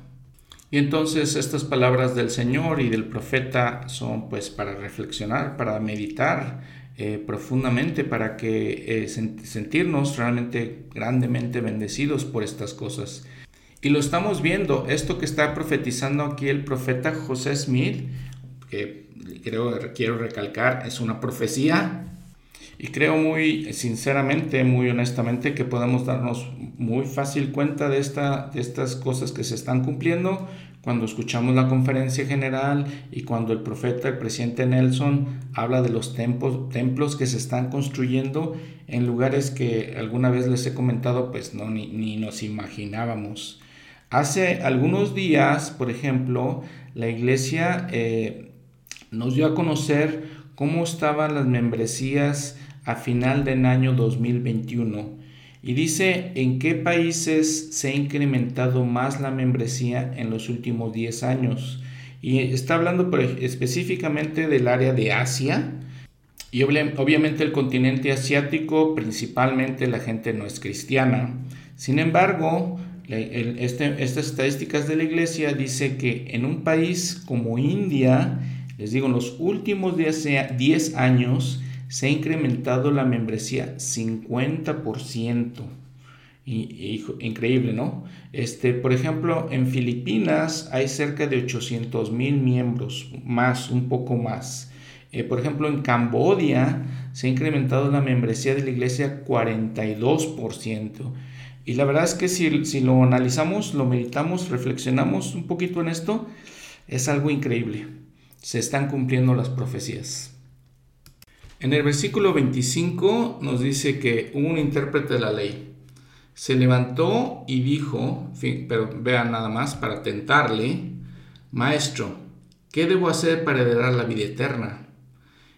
Y entonces estas palabras del Señor y del profeta son pues para reflexionar, para meditar eh, profundamente, para que eh, sentirnos realmente grandemente bendecidos por estas cosas. Y lo estamos viendo, esto que está profetizando aquí el profeta José Smith, que creo, quiero recalcar, es una profecía y creo muy sinceramente, muy honestamente, que podemos darnos muy fácil cuenta de, esta, de estas cosas que se están cumpliendo cuando escuchamos la conferencia general y cuando el profeta, el presidente Nelson, habla de los templos, templos que se están construyendo en lugares que alguna vez les he comentado, pues no, ni, ni nos imaginábamos. Hace algunos días, por ejemplo, la iglesia eh, nos dio a conocer cómo estaban las membresías a final del año 2021 y dice en qué países se ha incrementado más la membresía en los últimos 10 años. Y está hablando específicamente del área de Asia. Y obviamente el continente asiático, principalmente la gente no es cristiana. Sin embargo, este, estas estadísticas de la iglesia dice que en un país como India, les digo, en los últimos 10 años, se ha incrementado la membresía 50%. Y, increíble, ¿no? Este, por ejemplo, en Filipinas hay cerca de 800 mil miembros, más, un poco más. Eh, por ejemplo, en Cambodia se ha incrementado la membresía de la iglesia 42%. Y la verdad es que si, si lo analizamos, lo meditamos, reflexionamos un poquito en esto, es algo increíble. Se están cumpliendo las profecías. En el versículo 25 nos dice que un intérprete de la ley se levantó y dijo, pero vean nada más, para tentarle, Maestro, ¿qué debo hacer para heredar la vida eterna?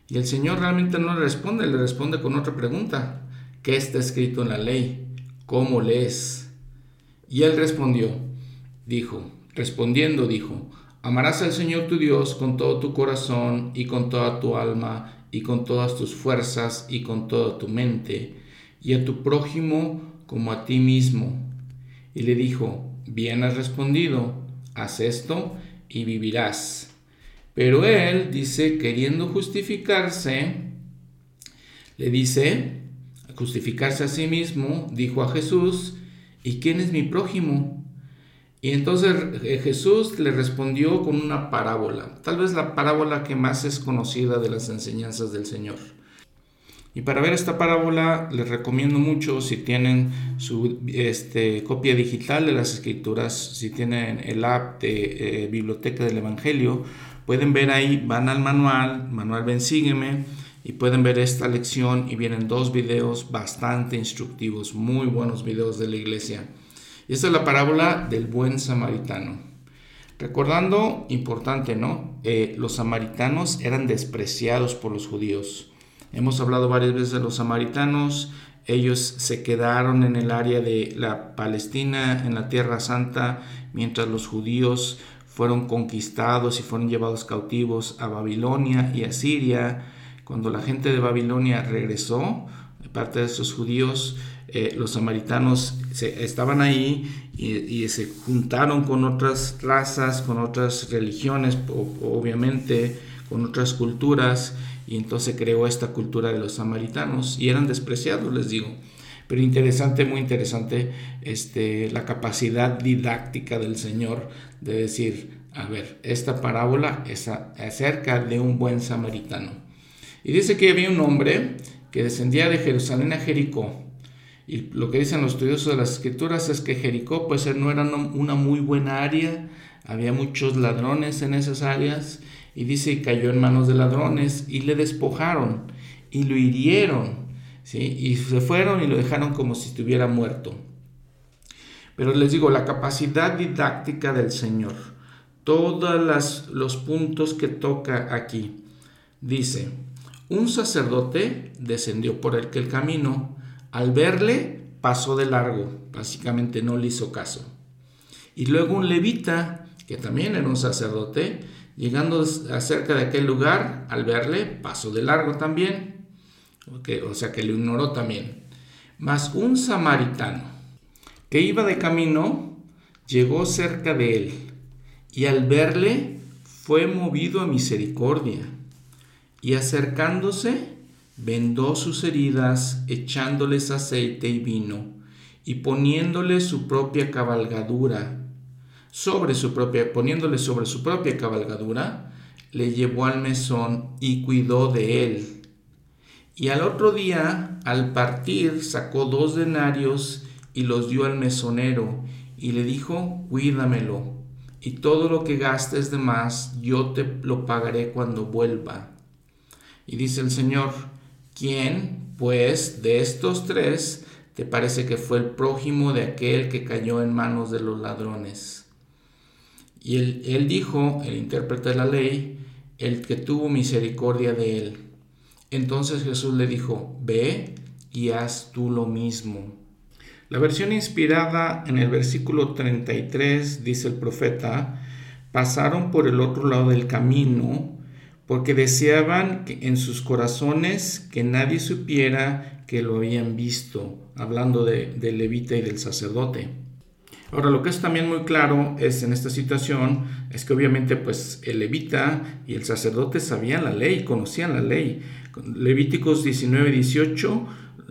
Y el Señor realmente no le responde, le responde con otra pregunta. ¿Qué está escrito en la ley? ¿Cómo lees? Y él respondió, dijo, respondiendo dijo, amarás al Señor tu Dios con todo tu corazón y con toda tu alma y con todas tus fuerzas y con toda tu mente, y a tu prójimo como a ti mismo. Y le dijo, bien has respondido, haz esto y vivirás. Pero él dice, queriendo justificarse, le dice, justificarse a sí mismo, dijo a Jesús, ¿y quién es mi prójimo? Y entonces eh, Jesús le respondió con una parábola, tal vez la parábola que más es conocida de las enseñanzas del Señor. Y para ver esta parábola les recomiendo mucho si tienen su este, copia digital de las escrituras, si tienen el app de eh, Biblioteca del Evangelio, pueden ver ahí, van al manual, manual Ven Sígueme, y pueden ver esta lección y vienen dos videos bastante instructivos, muy buenos videos de la iglesia. Y esta es la parábola del buen samaritano. Recordando, importante, ¿no? Eh, los samaritanos eran despreciados por los judíos. Hemos hablado varias veces de los samaritanos. Ellos se quedaron en el área de la Palestina, en la Tierra Santa, mientras los judíos fueron conquistados y fueron llevados cautivos a Babilonia y a Siria. Cuando la gente de Babilonia regresó, parte de esos judíos, eh, los samaritanos estaban ahí y, se juntaron con otras razas, con otras religiones, obviamente, con otras culturas, y entonces creó esta cultura de los samaritanos y eran despreciados, les digo. Pero interesante, muy interesante, este, la capacidad didáctica del Señor de decir, a ver, esta parábola es acerca de un buen samaritano. Y dice que había un hombre que descendía de Jerusalén a Jericó. Y lo que dicen los estudiosos de las escrituras es que Jericó pues no era una muy buena área, había muchos ladrones en esas áreas y dice, cayó en manos de ladrones y le despojaron y lo hirieron, ¿sí? Y se fueron y lo dejaron como si estuviera muerto. Pero les digo, la capacidad didáctica del Señor, todos los puntos que toca aquí, dice, un sacerdote descendió por el que el camino, al verle, pasó de largo, básicamente no le hizo caso. Y luego un levita, que también era un sacerdote, Llegando acerca de aquel lugar, al verle, pasó de largo también, o sea que le ignoró también. Mas un samaritano que iba de camino llegó cerca de él y al verle fue movido a misericordia y acercándose vendó sus heridas echándoles aceite y vino y poniéndole su propia cabalgadura sobre su propia, poniéndole sobre su propia cabalgadura, le llevó al mesón y cuidó de él. Y al otro día, al partir, sacó dos denarios y los dio al mesonero y le dijo, cuídamelo, y todo lo que gastes de más, yo te lo pagaré cuando vuelva. Y dice el Señor, ¿quién, pues, de estos tres, te parece que fue el prójimo de aquel que cayó en manos de los ladrones? Y él, dijo, el intérprete de la ley, el que tuvo misericordia de él. Entonces Jesús le dijo, ve y haz tú lo mismo. La versión inspirada en el versículo 33 dice el profeta, pasaron por el otro lado del camino porque deseaban que en sus corazones que nadie supiera que lo habían visto, hablando de, del levita y del sacerdote. Ahora, lo que es también muy claro es en esta situación es que obviamente pues el levita y el sacerdote sabían la ley, conocían la ley. Levíticos 19, 18,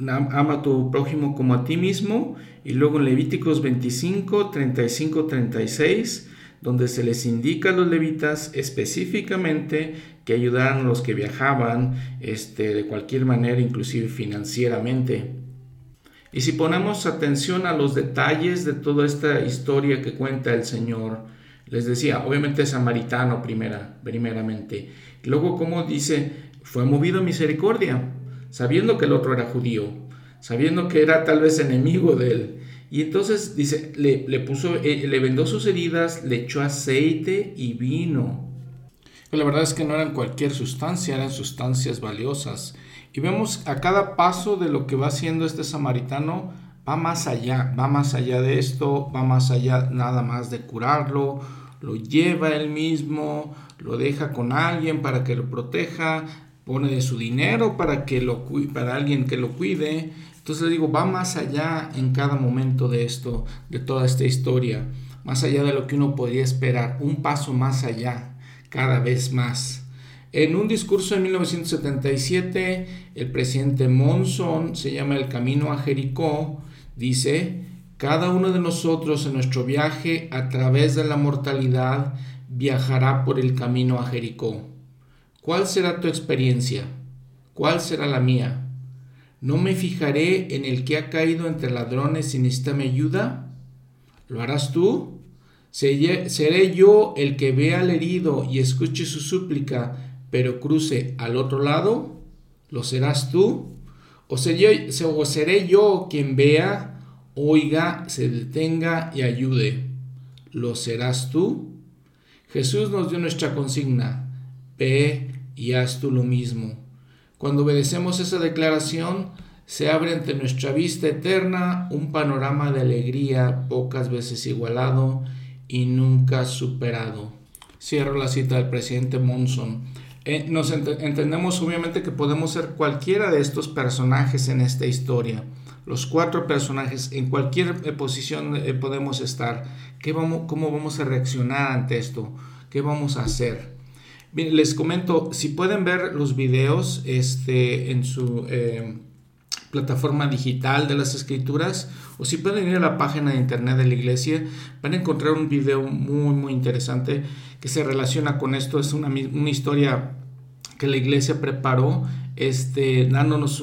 ama a tu prójimo como a ti mismo. Y luego en Levíticos 25, 35, 36, donde se les indica a los levitas específicamente que ayudaran a los que viajaban este, de cualquier manera, inclusive financieramente. Y si ponemos atención a los detalles de toda esta historia que cuenta el Señor, les decía, obviamente samaritano primera, primeramente. Luego, como dice, fue movido a misericordia, sabiendo que el otro era judío, sabiendo que era tal vez enemigo de él. Y entonces dice, le, le puso, eh, le vendó sus heridas, le echó aceite y vino. la verdad es que no eran cualquier sustancia, eran sustancias valiosas. Y vemos a cada paso de lo que va haciendo este samaritano, va más allá, va más allá de esto, va más allá nada más de curarlo, lo lleva él mismo, lo deja con alguien para que lo proteja, pone de su dinero para que lo para alguien que lo cuide. Entonces le digo, va más allá en cada momento de esto, de toda esta historia, más allá de lo que uno podría esperar, un paso más allá cada vez más. En un discurso en 1977, el presidente Monson, se llama El Camino a Jericó, dice, cada uno de nosotros en nuestro viaje a través de la mortalidad viajará por el camino a Jericó. ¿Cuál será tu experiencia? ¿Cuál será la mía? ¿No me fijaré en el que ha caído entre ladrones y necesita mi ayuda? ¿Lo harás tú? ¿Seré yo el que vea al herido y escuche su súplica, pero cruce al otro lado? ¿Lo serás tú? ¿O seré, o seré yo quien vea oiga, se detenga y ayude. ¿Lo serás tú? Jesús nos dio nuestra consigna, ve y haz tú lo mismo. Cuando obedecemos esa declaración, se abre ante nuestra vista eterna un panorama de alegría pocas veces igualado y nunca superado. Cierro la cita del presidente Monson. Eh, nos entendemos obviamente que podemos ser cualquiera de estos personajes en esta historia los cuatro personajes, en cualquier eh, posición eh, podemos estar. ¿Qué vamos, ¿Cómo vamos a reaccionar ante esto? ¿Qué vamos a hacer? Les comento, si pueden ver los videos este, en su eh, plataforma digital de las escrituras, o si pueden ir a la página de internet de la iglesia, van a encontrar un video muy, muy interesante que se relaciona con esto. Es una, una historia que la iglesia preparó, este, dándonos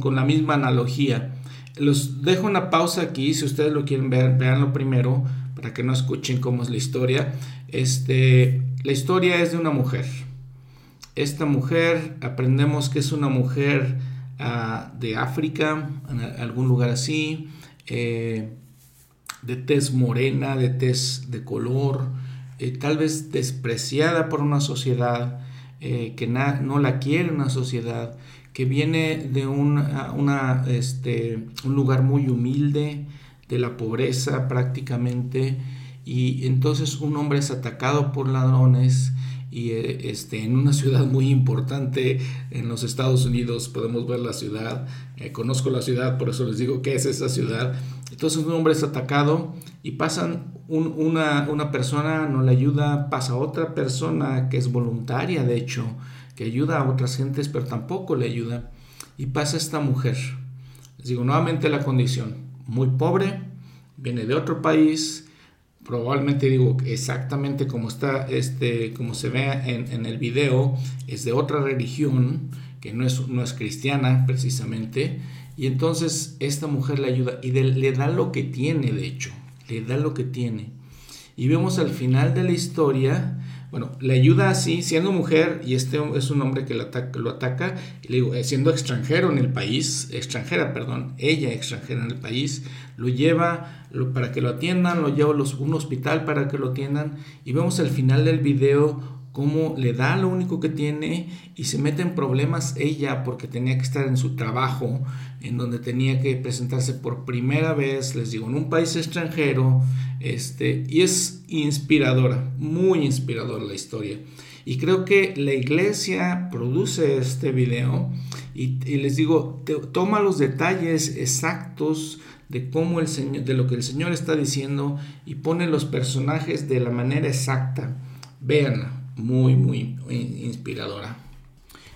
con la misma analogía. Los dejo una pausa aquí, si ustedes lo quieren ver, veanlo primero para que no escuchen cómo es la historia. Este, la historia es de una mujer. Esta mujer, aprendemos que es una mujer uh, de África, en algún lugar así, eh, de tez morena, de tez de color, eh, tal vez despreciada por una sociedad, eh, que no la quiere una sociedad que viene de una, este, un lugar muy humilde, de la pobreza prácticamente, y entonces un hombre es atacado por ladrones y eh, este, en una ciudad muy importante en los Estados Unidos, podemos ver la ciudad, eh, conozco la ciudad, por eso les digo qué es esa ciudad. Entonces un hombre es atacado y pasan una, una persona, no le ayuda, pasa otra persona que es voluntaria, de hecho, que ayuda a otras gentes, pero tampoco le ayuda. Y pasa esta mujer. Les digo nuevamente la condición. Muy pobre, viene de otro país, probablemente digo exactamente como está, este, como se ve en, el video, es de otra religión, que no es, no es cristiana precisamente. Y entonces esta mujer le ayuda y le da lo que tiene, de hecho, le da lo que tiene. Y vemos al final de la historia bueno, le ayuda así, siendo mujer, y este es un hombre que lo ataca, y le digo, eh, siendo extranjero en el país, extranjera, perdón, ella extranjera en el país, lo lleva para que lo atiendan, lo lleva a un hospital para que lo atiendan, y vemos al final del video cómo le da lo único que tiene y se mete en problemas ella porque tenía que estar en su trabajo, en donde tenía que presentarse por primera vez, les digo, en un país extranjero, este, y es inspiradora, muy inspiradora la historia. Y creo que la iglesia produce este video y, les digo, toma los detalles exactos de cómo el Señor, de lo que el Señor está diciendo y pone los personajes de la manera exacta. Véanla muy, muy inspiradora.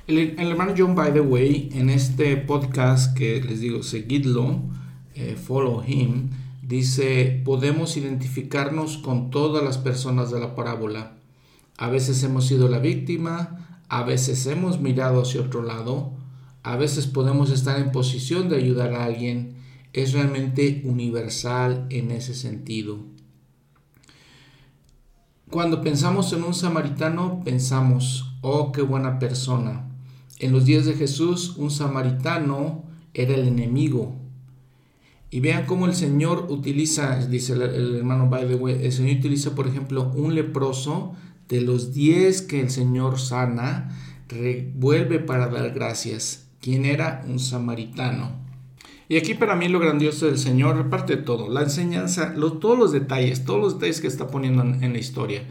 El, hermano John, by the way, en este podcast que les digo, seguidlo, eh, follow him, dice, podemos identificarnos con todas las personas de la parábola. A veces hemos sido la víctima, a veces hemos mirado hacia otro lado, a veces podemos estar en posición de ayudar a alguien. Es realmente universal en ese sentido. Cuando pensamos en un samaritano, pensamos, oh, qué buena persona. En los días de Jesús, un samaritano era el enemigo. Y vean cómo el Señor utiliza, dice el, hermano by the way, el Señor utiliza, por ejemplo, un leproso de los diez que el Señor sana, revuelve para dar gracias. ¿Quién era? Un samaritano. Y aquí para mí lo grandioso del Señor, reparte todo, la enseñanza, todos los detalles, todos los detalles que está poniendo en, la historia.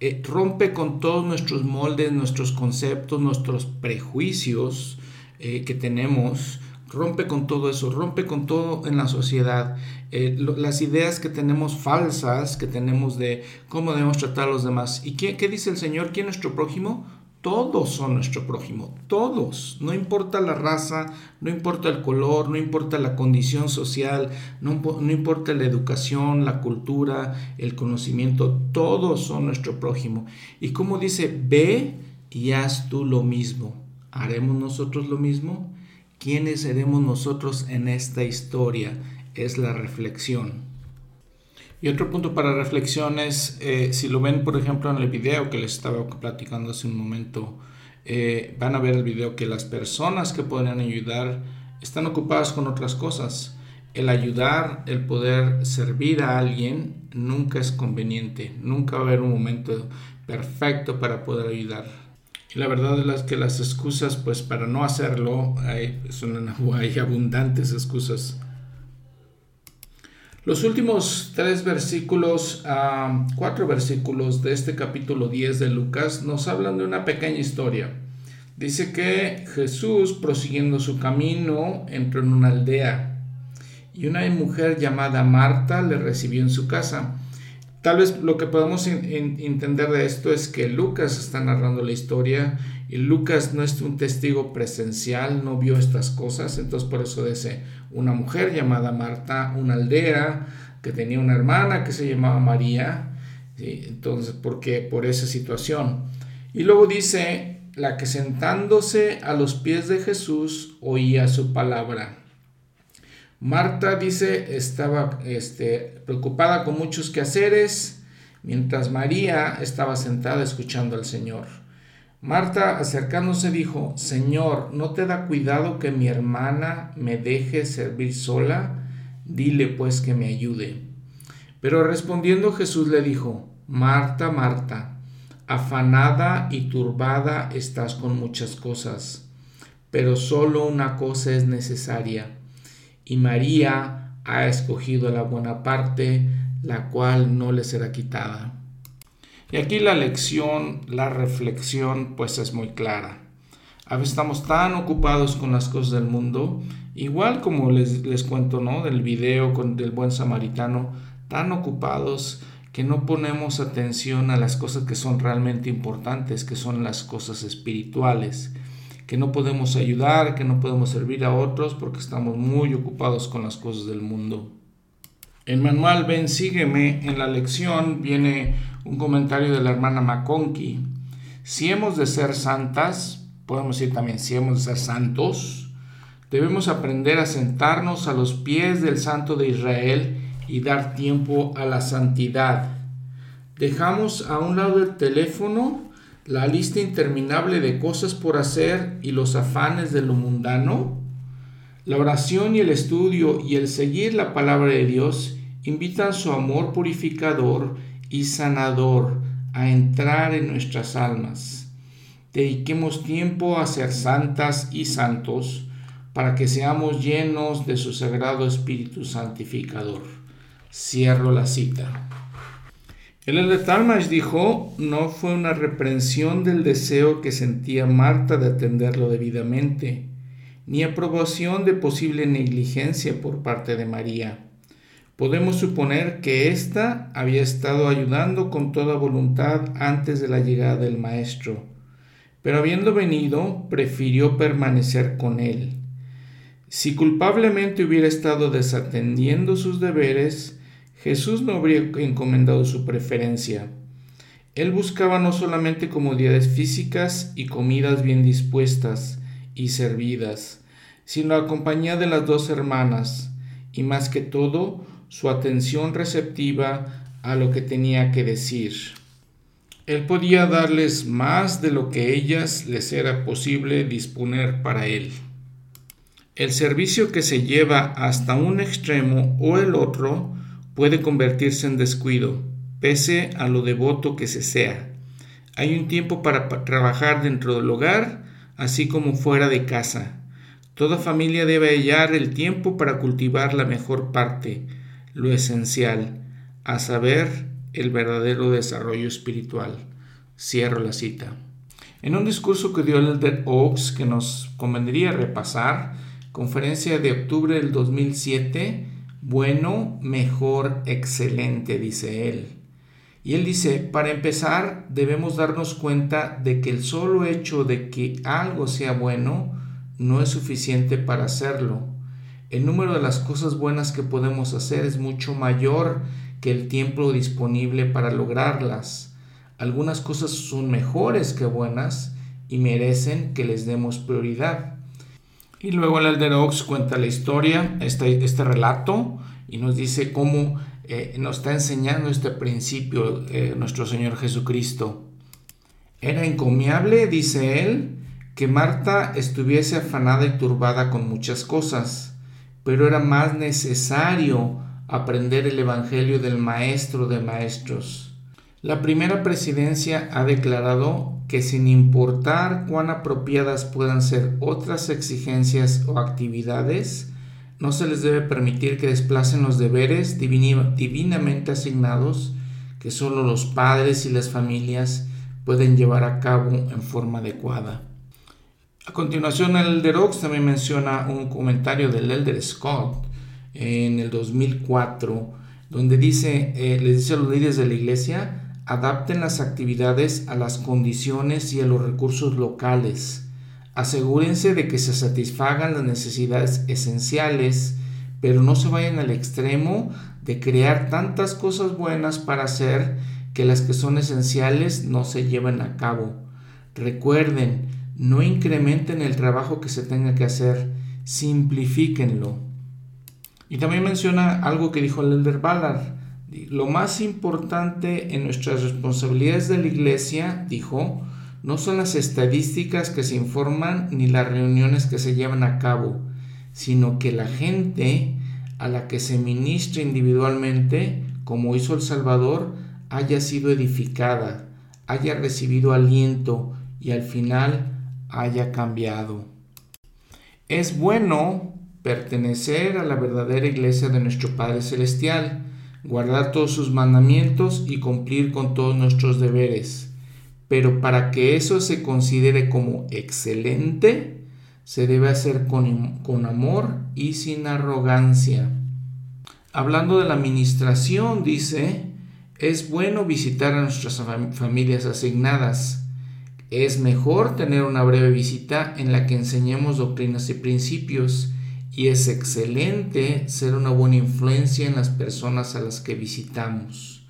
Eh, rompe con todos nuestros moldes, nuestros conceptos, nuestros prejuicios eh, que tenemos Rompe con todo eso, rompe con todo en la sociedad. Eh, las ideas que tenemos falsas, que tenemos de cómo debemos tratar a los demás. ¿Y qué, qué dice el Señor? ¿Quién es nuestro prójimo? Todos son nuestro prójimo, todos. No importa la raza, no importa el color, no importa la condición social, no, importa la educación, la cultura, el conocimiento, todos son nuestro prójimo. Y como dice, ve y haz tú lo mismo. ¿Haremos nosotros lo mismo? ¿Quiénes seremos nosotros en esta historia? Es la reflexión. Y otro punto para reflexión es, eh, si lo ven por ejemplo en el video que les estaba platicando hace un momento, eh, van a ver el video que las personas que podrían ayudar están ocupadas con otras cosas. El ayudar, el poder servir a alguien nunca es conveniente, nunca va a haber un momento perfecto para poder ayudar. Y la verdad es que las excusas, pues para no hacerlo, hay, son, hay abundantes excusas. Los últimos tres versículos, cuatro versículos de este capítulo 10 de Lucas nos hablan de una pequeña historia. Dice que Jesús, prosiguiendo su camino, entró en una aldea y una mujer llamada Marta le recibió en su casa. Tal vez lo que podemos entender de esto es que Lucas está narrando la historia y Lucas no es un testigo presencial, no vio estas cosas, entonces por eso dice una mujer llamada Marta, una aldea que tenía una hermana que se llamaba María, entonces porque por esa situación. Y luego dice la que sentándose a los pies de Jesús oía su palabra. Marta dice estaba este, preocupada con muchos quehaceres, mientras María estaba sentada escuchando al Señor. Marta acercándose dijo, Señor, ¿no te da cuidado que mi hermana me deje servir sola? Dile pues que me ayude. Pero respondiendo Jesús le dijo, Marta, Marta, afanada y turbada estás con muchas cosas, pero solo una cosa es necesaria y María ha escogido la buena parte, la cual no le será quitada. Y aquí la lección, la reflexión, pues es muy clara. A veces estamos tan ocupados con las cosas del mundo, igual como les, les cuento, ¿no? Del video con, del buen samaritano, tan ocupados que no ponemos atención a las cosas que son realmente importantes, que son las cosas espirituales que no podemos ayudar, que no podemos servir a otros porque estamos muy ocupados con las cosas del mundo. En manual Ven, sígueme, en la lección viene un comentario de la hermana McConkie. Si hemos de ser santas, podemos decir también si hemos de ser santos, debemos aprender a sentarnos a los pies del Santo de Israel y dar tiempo a la santidad. Dejamos a un lado el teléfono la lista interminable de cosas por hacer y los afanes de lo mundano? La oración y el estudio y el seguir la palabra de Dios invitan su amor purificador y sanador a entrar en nuestras almas. Dediquemos tiempo a ser santas y santos para que seamos llenos de su sagrado Espíritu Santificador. Cierro la cita. El de Talmash dijo, no fue una reprensión del deseo que sentía Marta de atenderlo debidamente, ni aprobación de posible negligencia por parte de María. Podemos suponer que ésta había estado ayudando con toda voluntad antes de la llegada del Maestro, pero habiendo venido, prefirió permanecer con él. Si culpablemente hubiera estado desatendiendo sus deberes, Jesús no habría encomendado su preferencia. Él buscaba no solamente comodidades físicas y comidas bien dispuestas y servidas, sino la compañía de las dos hermanas, y más que todo, su atención receptiva a lo que tenía que decir. Él podía darles más de lo que ellas les era posible disponer para él. El servicio que se lleva hasta un extremo o el otro puede convertirse en descuido, pese a lo devoto que se sea. Hay un tiempo para trabajar dentro del hogar, así como fuera de casa. Toda familia debe hallar el tiempo para cultivar la mejor parte, lo esencial, a saber, el verdadero desarrollo espiritual. Cierro la cita. En un discurso que dio el Dead Oaks que nos convendría repasar, conferencia de octubre del 2007, bueno, mejor, excelente, dice él. Y él dice, para empezar, debemos darnos cuenta de que el solo hecho de que algo sea bueno no es suficiente para hacerlo. El número de las cosas buenas que podemos hacer es mucho mayor que el tiempo disponible para lograrlas. Algunas cosas son mejores que buenas y merecen que les demos prioridad. Y luego el Elder Ox cuenta la historia, este, este relato, y nos dice cómo eh, nos está enseñando este principio eh, nuestro Señor Jesucristo. Era encomiable, dice él, que Marta estuviese afanada y turbada con muchas cosas, pero era más necesario aprender el Evangelio del Maestro de Maestros. La primera presidencia ha declarado que sin importar cuán apropiadas puedan ser otras exigencias o actividades, no se les debe permitir que desplacen los deberes divinamente asignados que solo los padres y las familias pueden llevar a cabo en forma adecuada. A continuación, el Elder Oaks también menciona un comentario del Elder Scott en el 2004, donde dice, eh, les dice a los líderes de la iglesia, Adapten las actividades a las condiciones y a los recursos locales. Asegúrense de que se satisfagan las necesidades esenciales, pero no se vayan al extremo de crear tantas cosas buenas para hacer que las que son esenciales no se lleven a cabo. Recuerden, no incrementen el trabajo que se tenga que hacer, simplifíquenlo. Y también menciona algo que dijo el Elder Ballard lo más importante en nuestras responsabilidades de la iglesia, dijo, no son las estadísticas que se informan ni las reuniones que se llevan a cabo, sino que la gente a la que se ministra individualmente, como hizo el Salvador, haya sido edificada, haya recibido aliento y al final haya cambiado. Es bueno pertenecer a la verdadera iglesia de nuestro Padre Celestial, guardar todos sus mandamientos y cumplir con todos nuestros deberes. Pero para que eso se considere como excelente, se debe hacer con, con amor y sin arrogancia. Hablando de la administración, dice, es bueno visitar a nuestras familias asignadas. Es mejor tener una breve visita en la que enseñemos doctrinas y principios y es excelente ser una buena influencia en las personas a las que visitamos.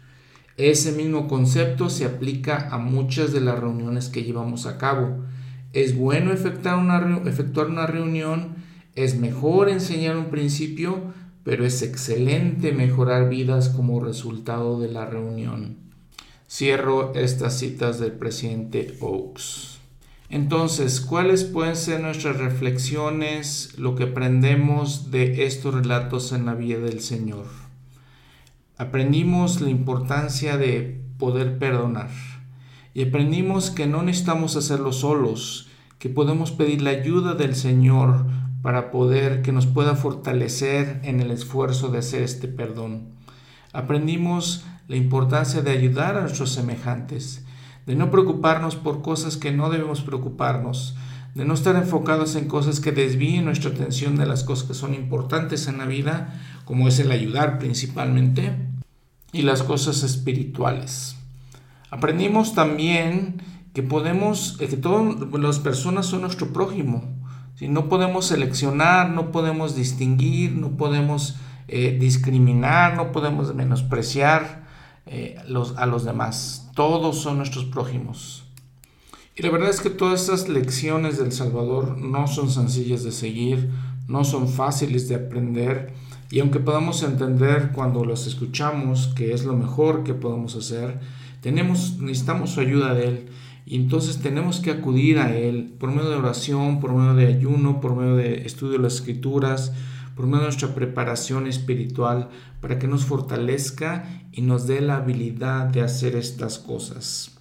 Ese mismo concepto se aplica a muchas de las reuniones que llevamos a cabo. Es bueno efectuar una, efectuar una reunión, es mejor enseñar un principio, pero es excelente mejorar vidas como resultado de la reunión. Cierro estas citas del presidente Oaks. Entonces, ¿cuáles pueden ser nuestras reflexiones, lo que aprendemos de estos relatos en la vida del Señor? Aprendimos la importancia de poder perdonar y aprendimos que no necesitamos hacerlo solos, que podemos pedir la ayuda del Señor para poder que nos pueda fortalecer en el esfuerzo de hacer este perdón. Aprendimos la importancia de ayudar a nuestros semejantes de no preocuparnos por cosas que no debemos preocuparnos, de no estar enfocados en cosas que desvíen nuestra atención de las cosas que son importantes en la vida, como es el ayudar principalmente, y las cosas espirituales. Aprendimos también que podemos, eh, que todas las personas son nuestro prójimo. Si no podemos seleccionar, no podemos distinguir, no podemos eh, discriminar, no podemos menospreciar eh, los, a los demás todos son nuestros prójimos. Y la verdad es que todas estas lecciones del Salvador no son sencillas de seguir, no son fáciles de aprender, y aunque podamos entender cuando las escuchamos que es lo mejor que podemos hacer, tenemos, necesitamos su ayuda de Él. Y entonces tenemos que acudir a Él por medio de oración, por medio de ayuno, por medio de estudio de las escrituras, por medio de nuestra preparación espiritual, para que nos fortalezca y nos dé la habilidad de hacer estas cosas.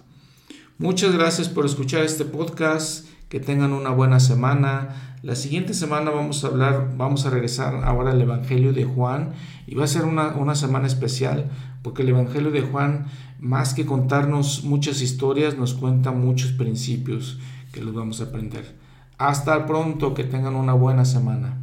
Muchas gracias por escuchar este podcast. Que tengan una buena semana. La siguiente semana vamos a hablar, vamos a regresar ahora al Evangelio de Juan y va a ser una, una semana especial porque el Evangelio de Juan, más que contarnos muchas historias, nos cuenta muchos principios que los vamos a aprender. Hasta pronto, que tengan una buena semana.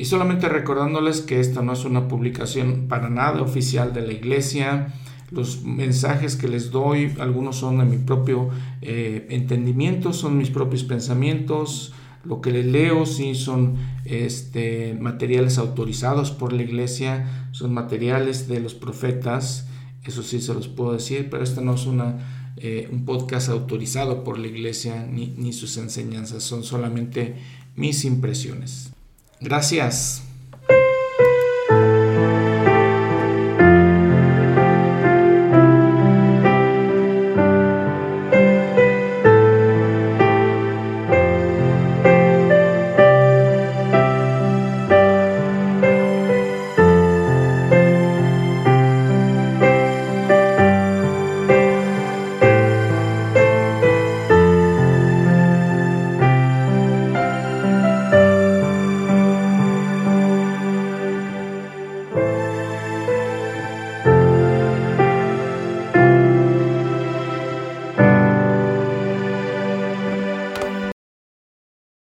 Y solamente recordándoles que esta no es una publicación para nada oficial de la iglesia. Los mensajes que les doy, algunos son de mi propio eh, entendimiento, son mis propios pensamientos. Lo que les leo sí son este, materiales autorizados por la iglesia, son materiales de los profetas, eso sí se los puedo decir, pero este no es una, eh, un podcast autorizado por la iglesia ni, ni sus enseñanzas, son solamente mis impresiones. Gracias.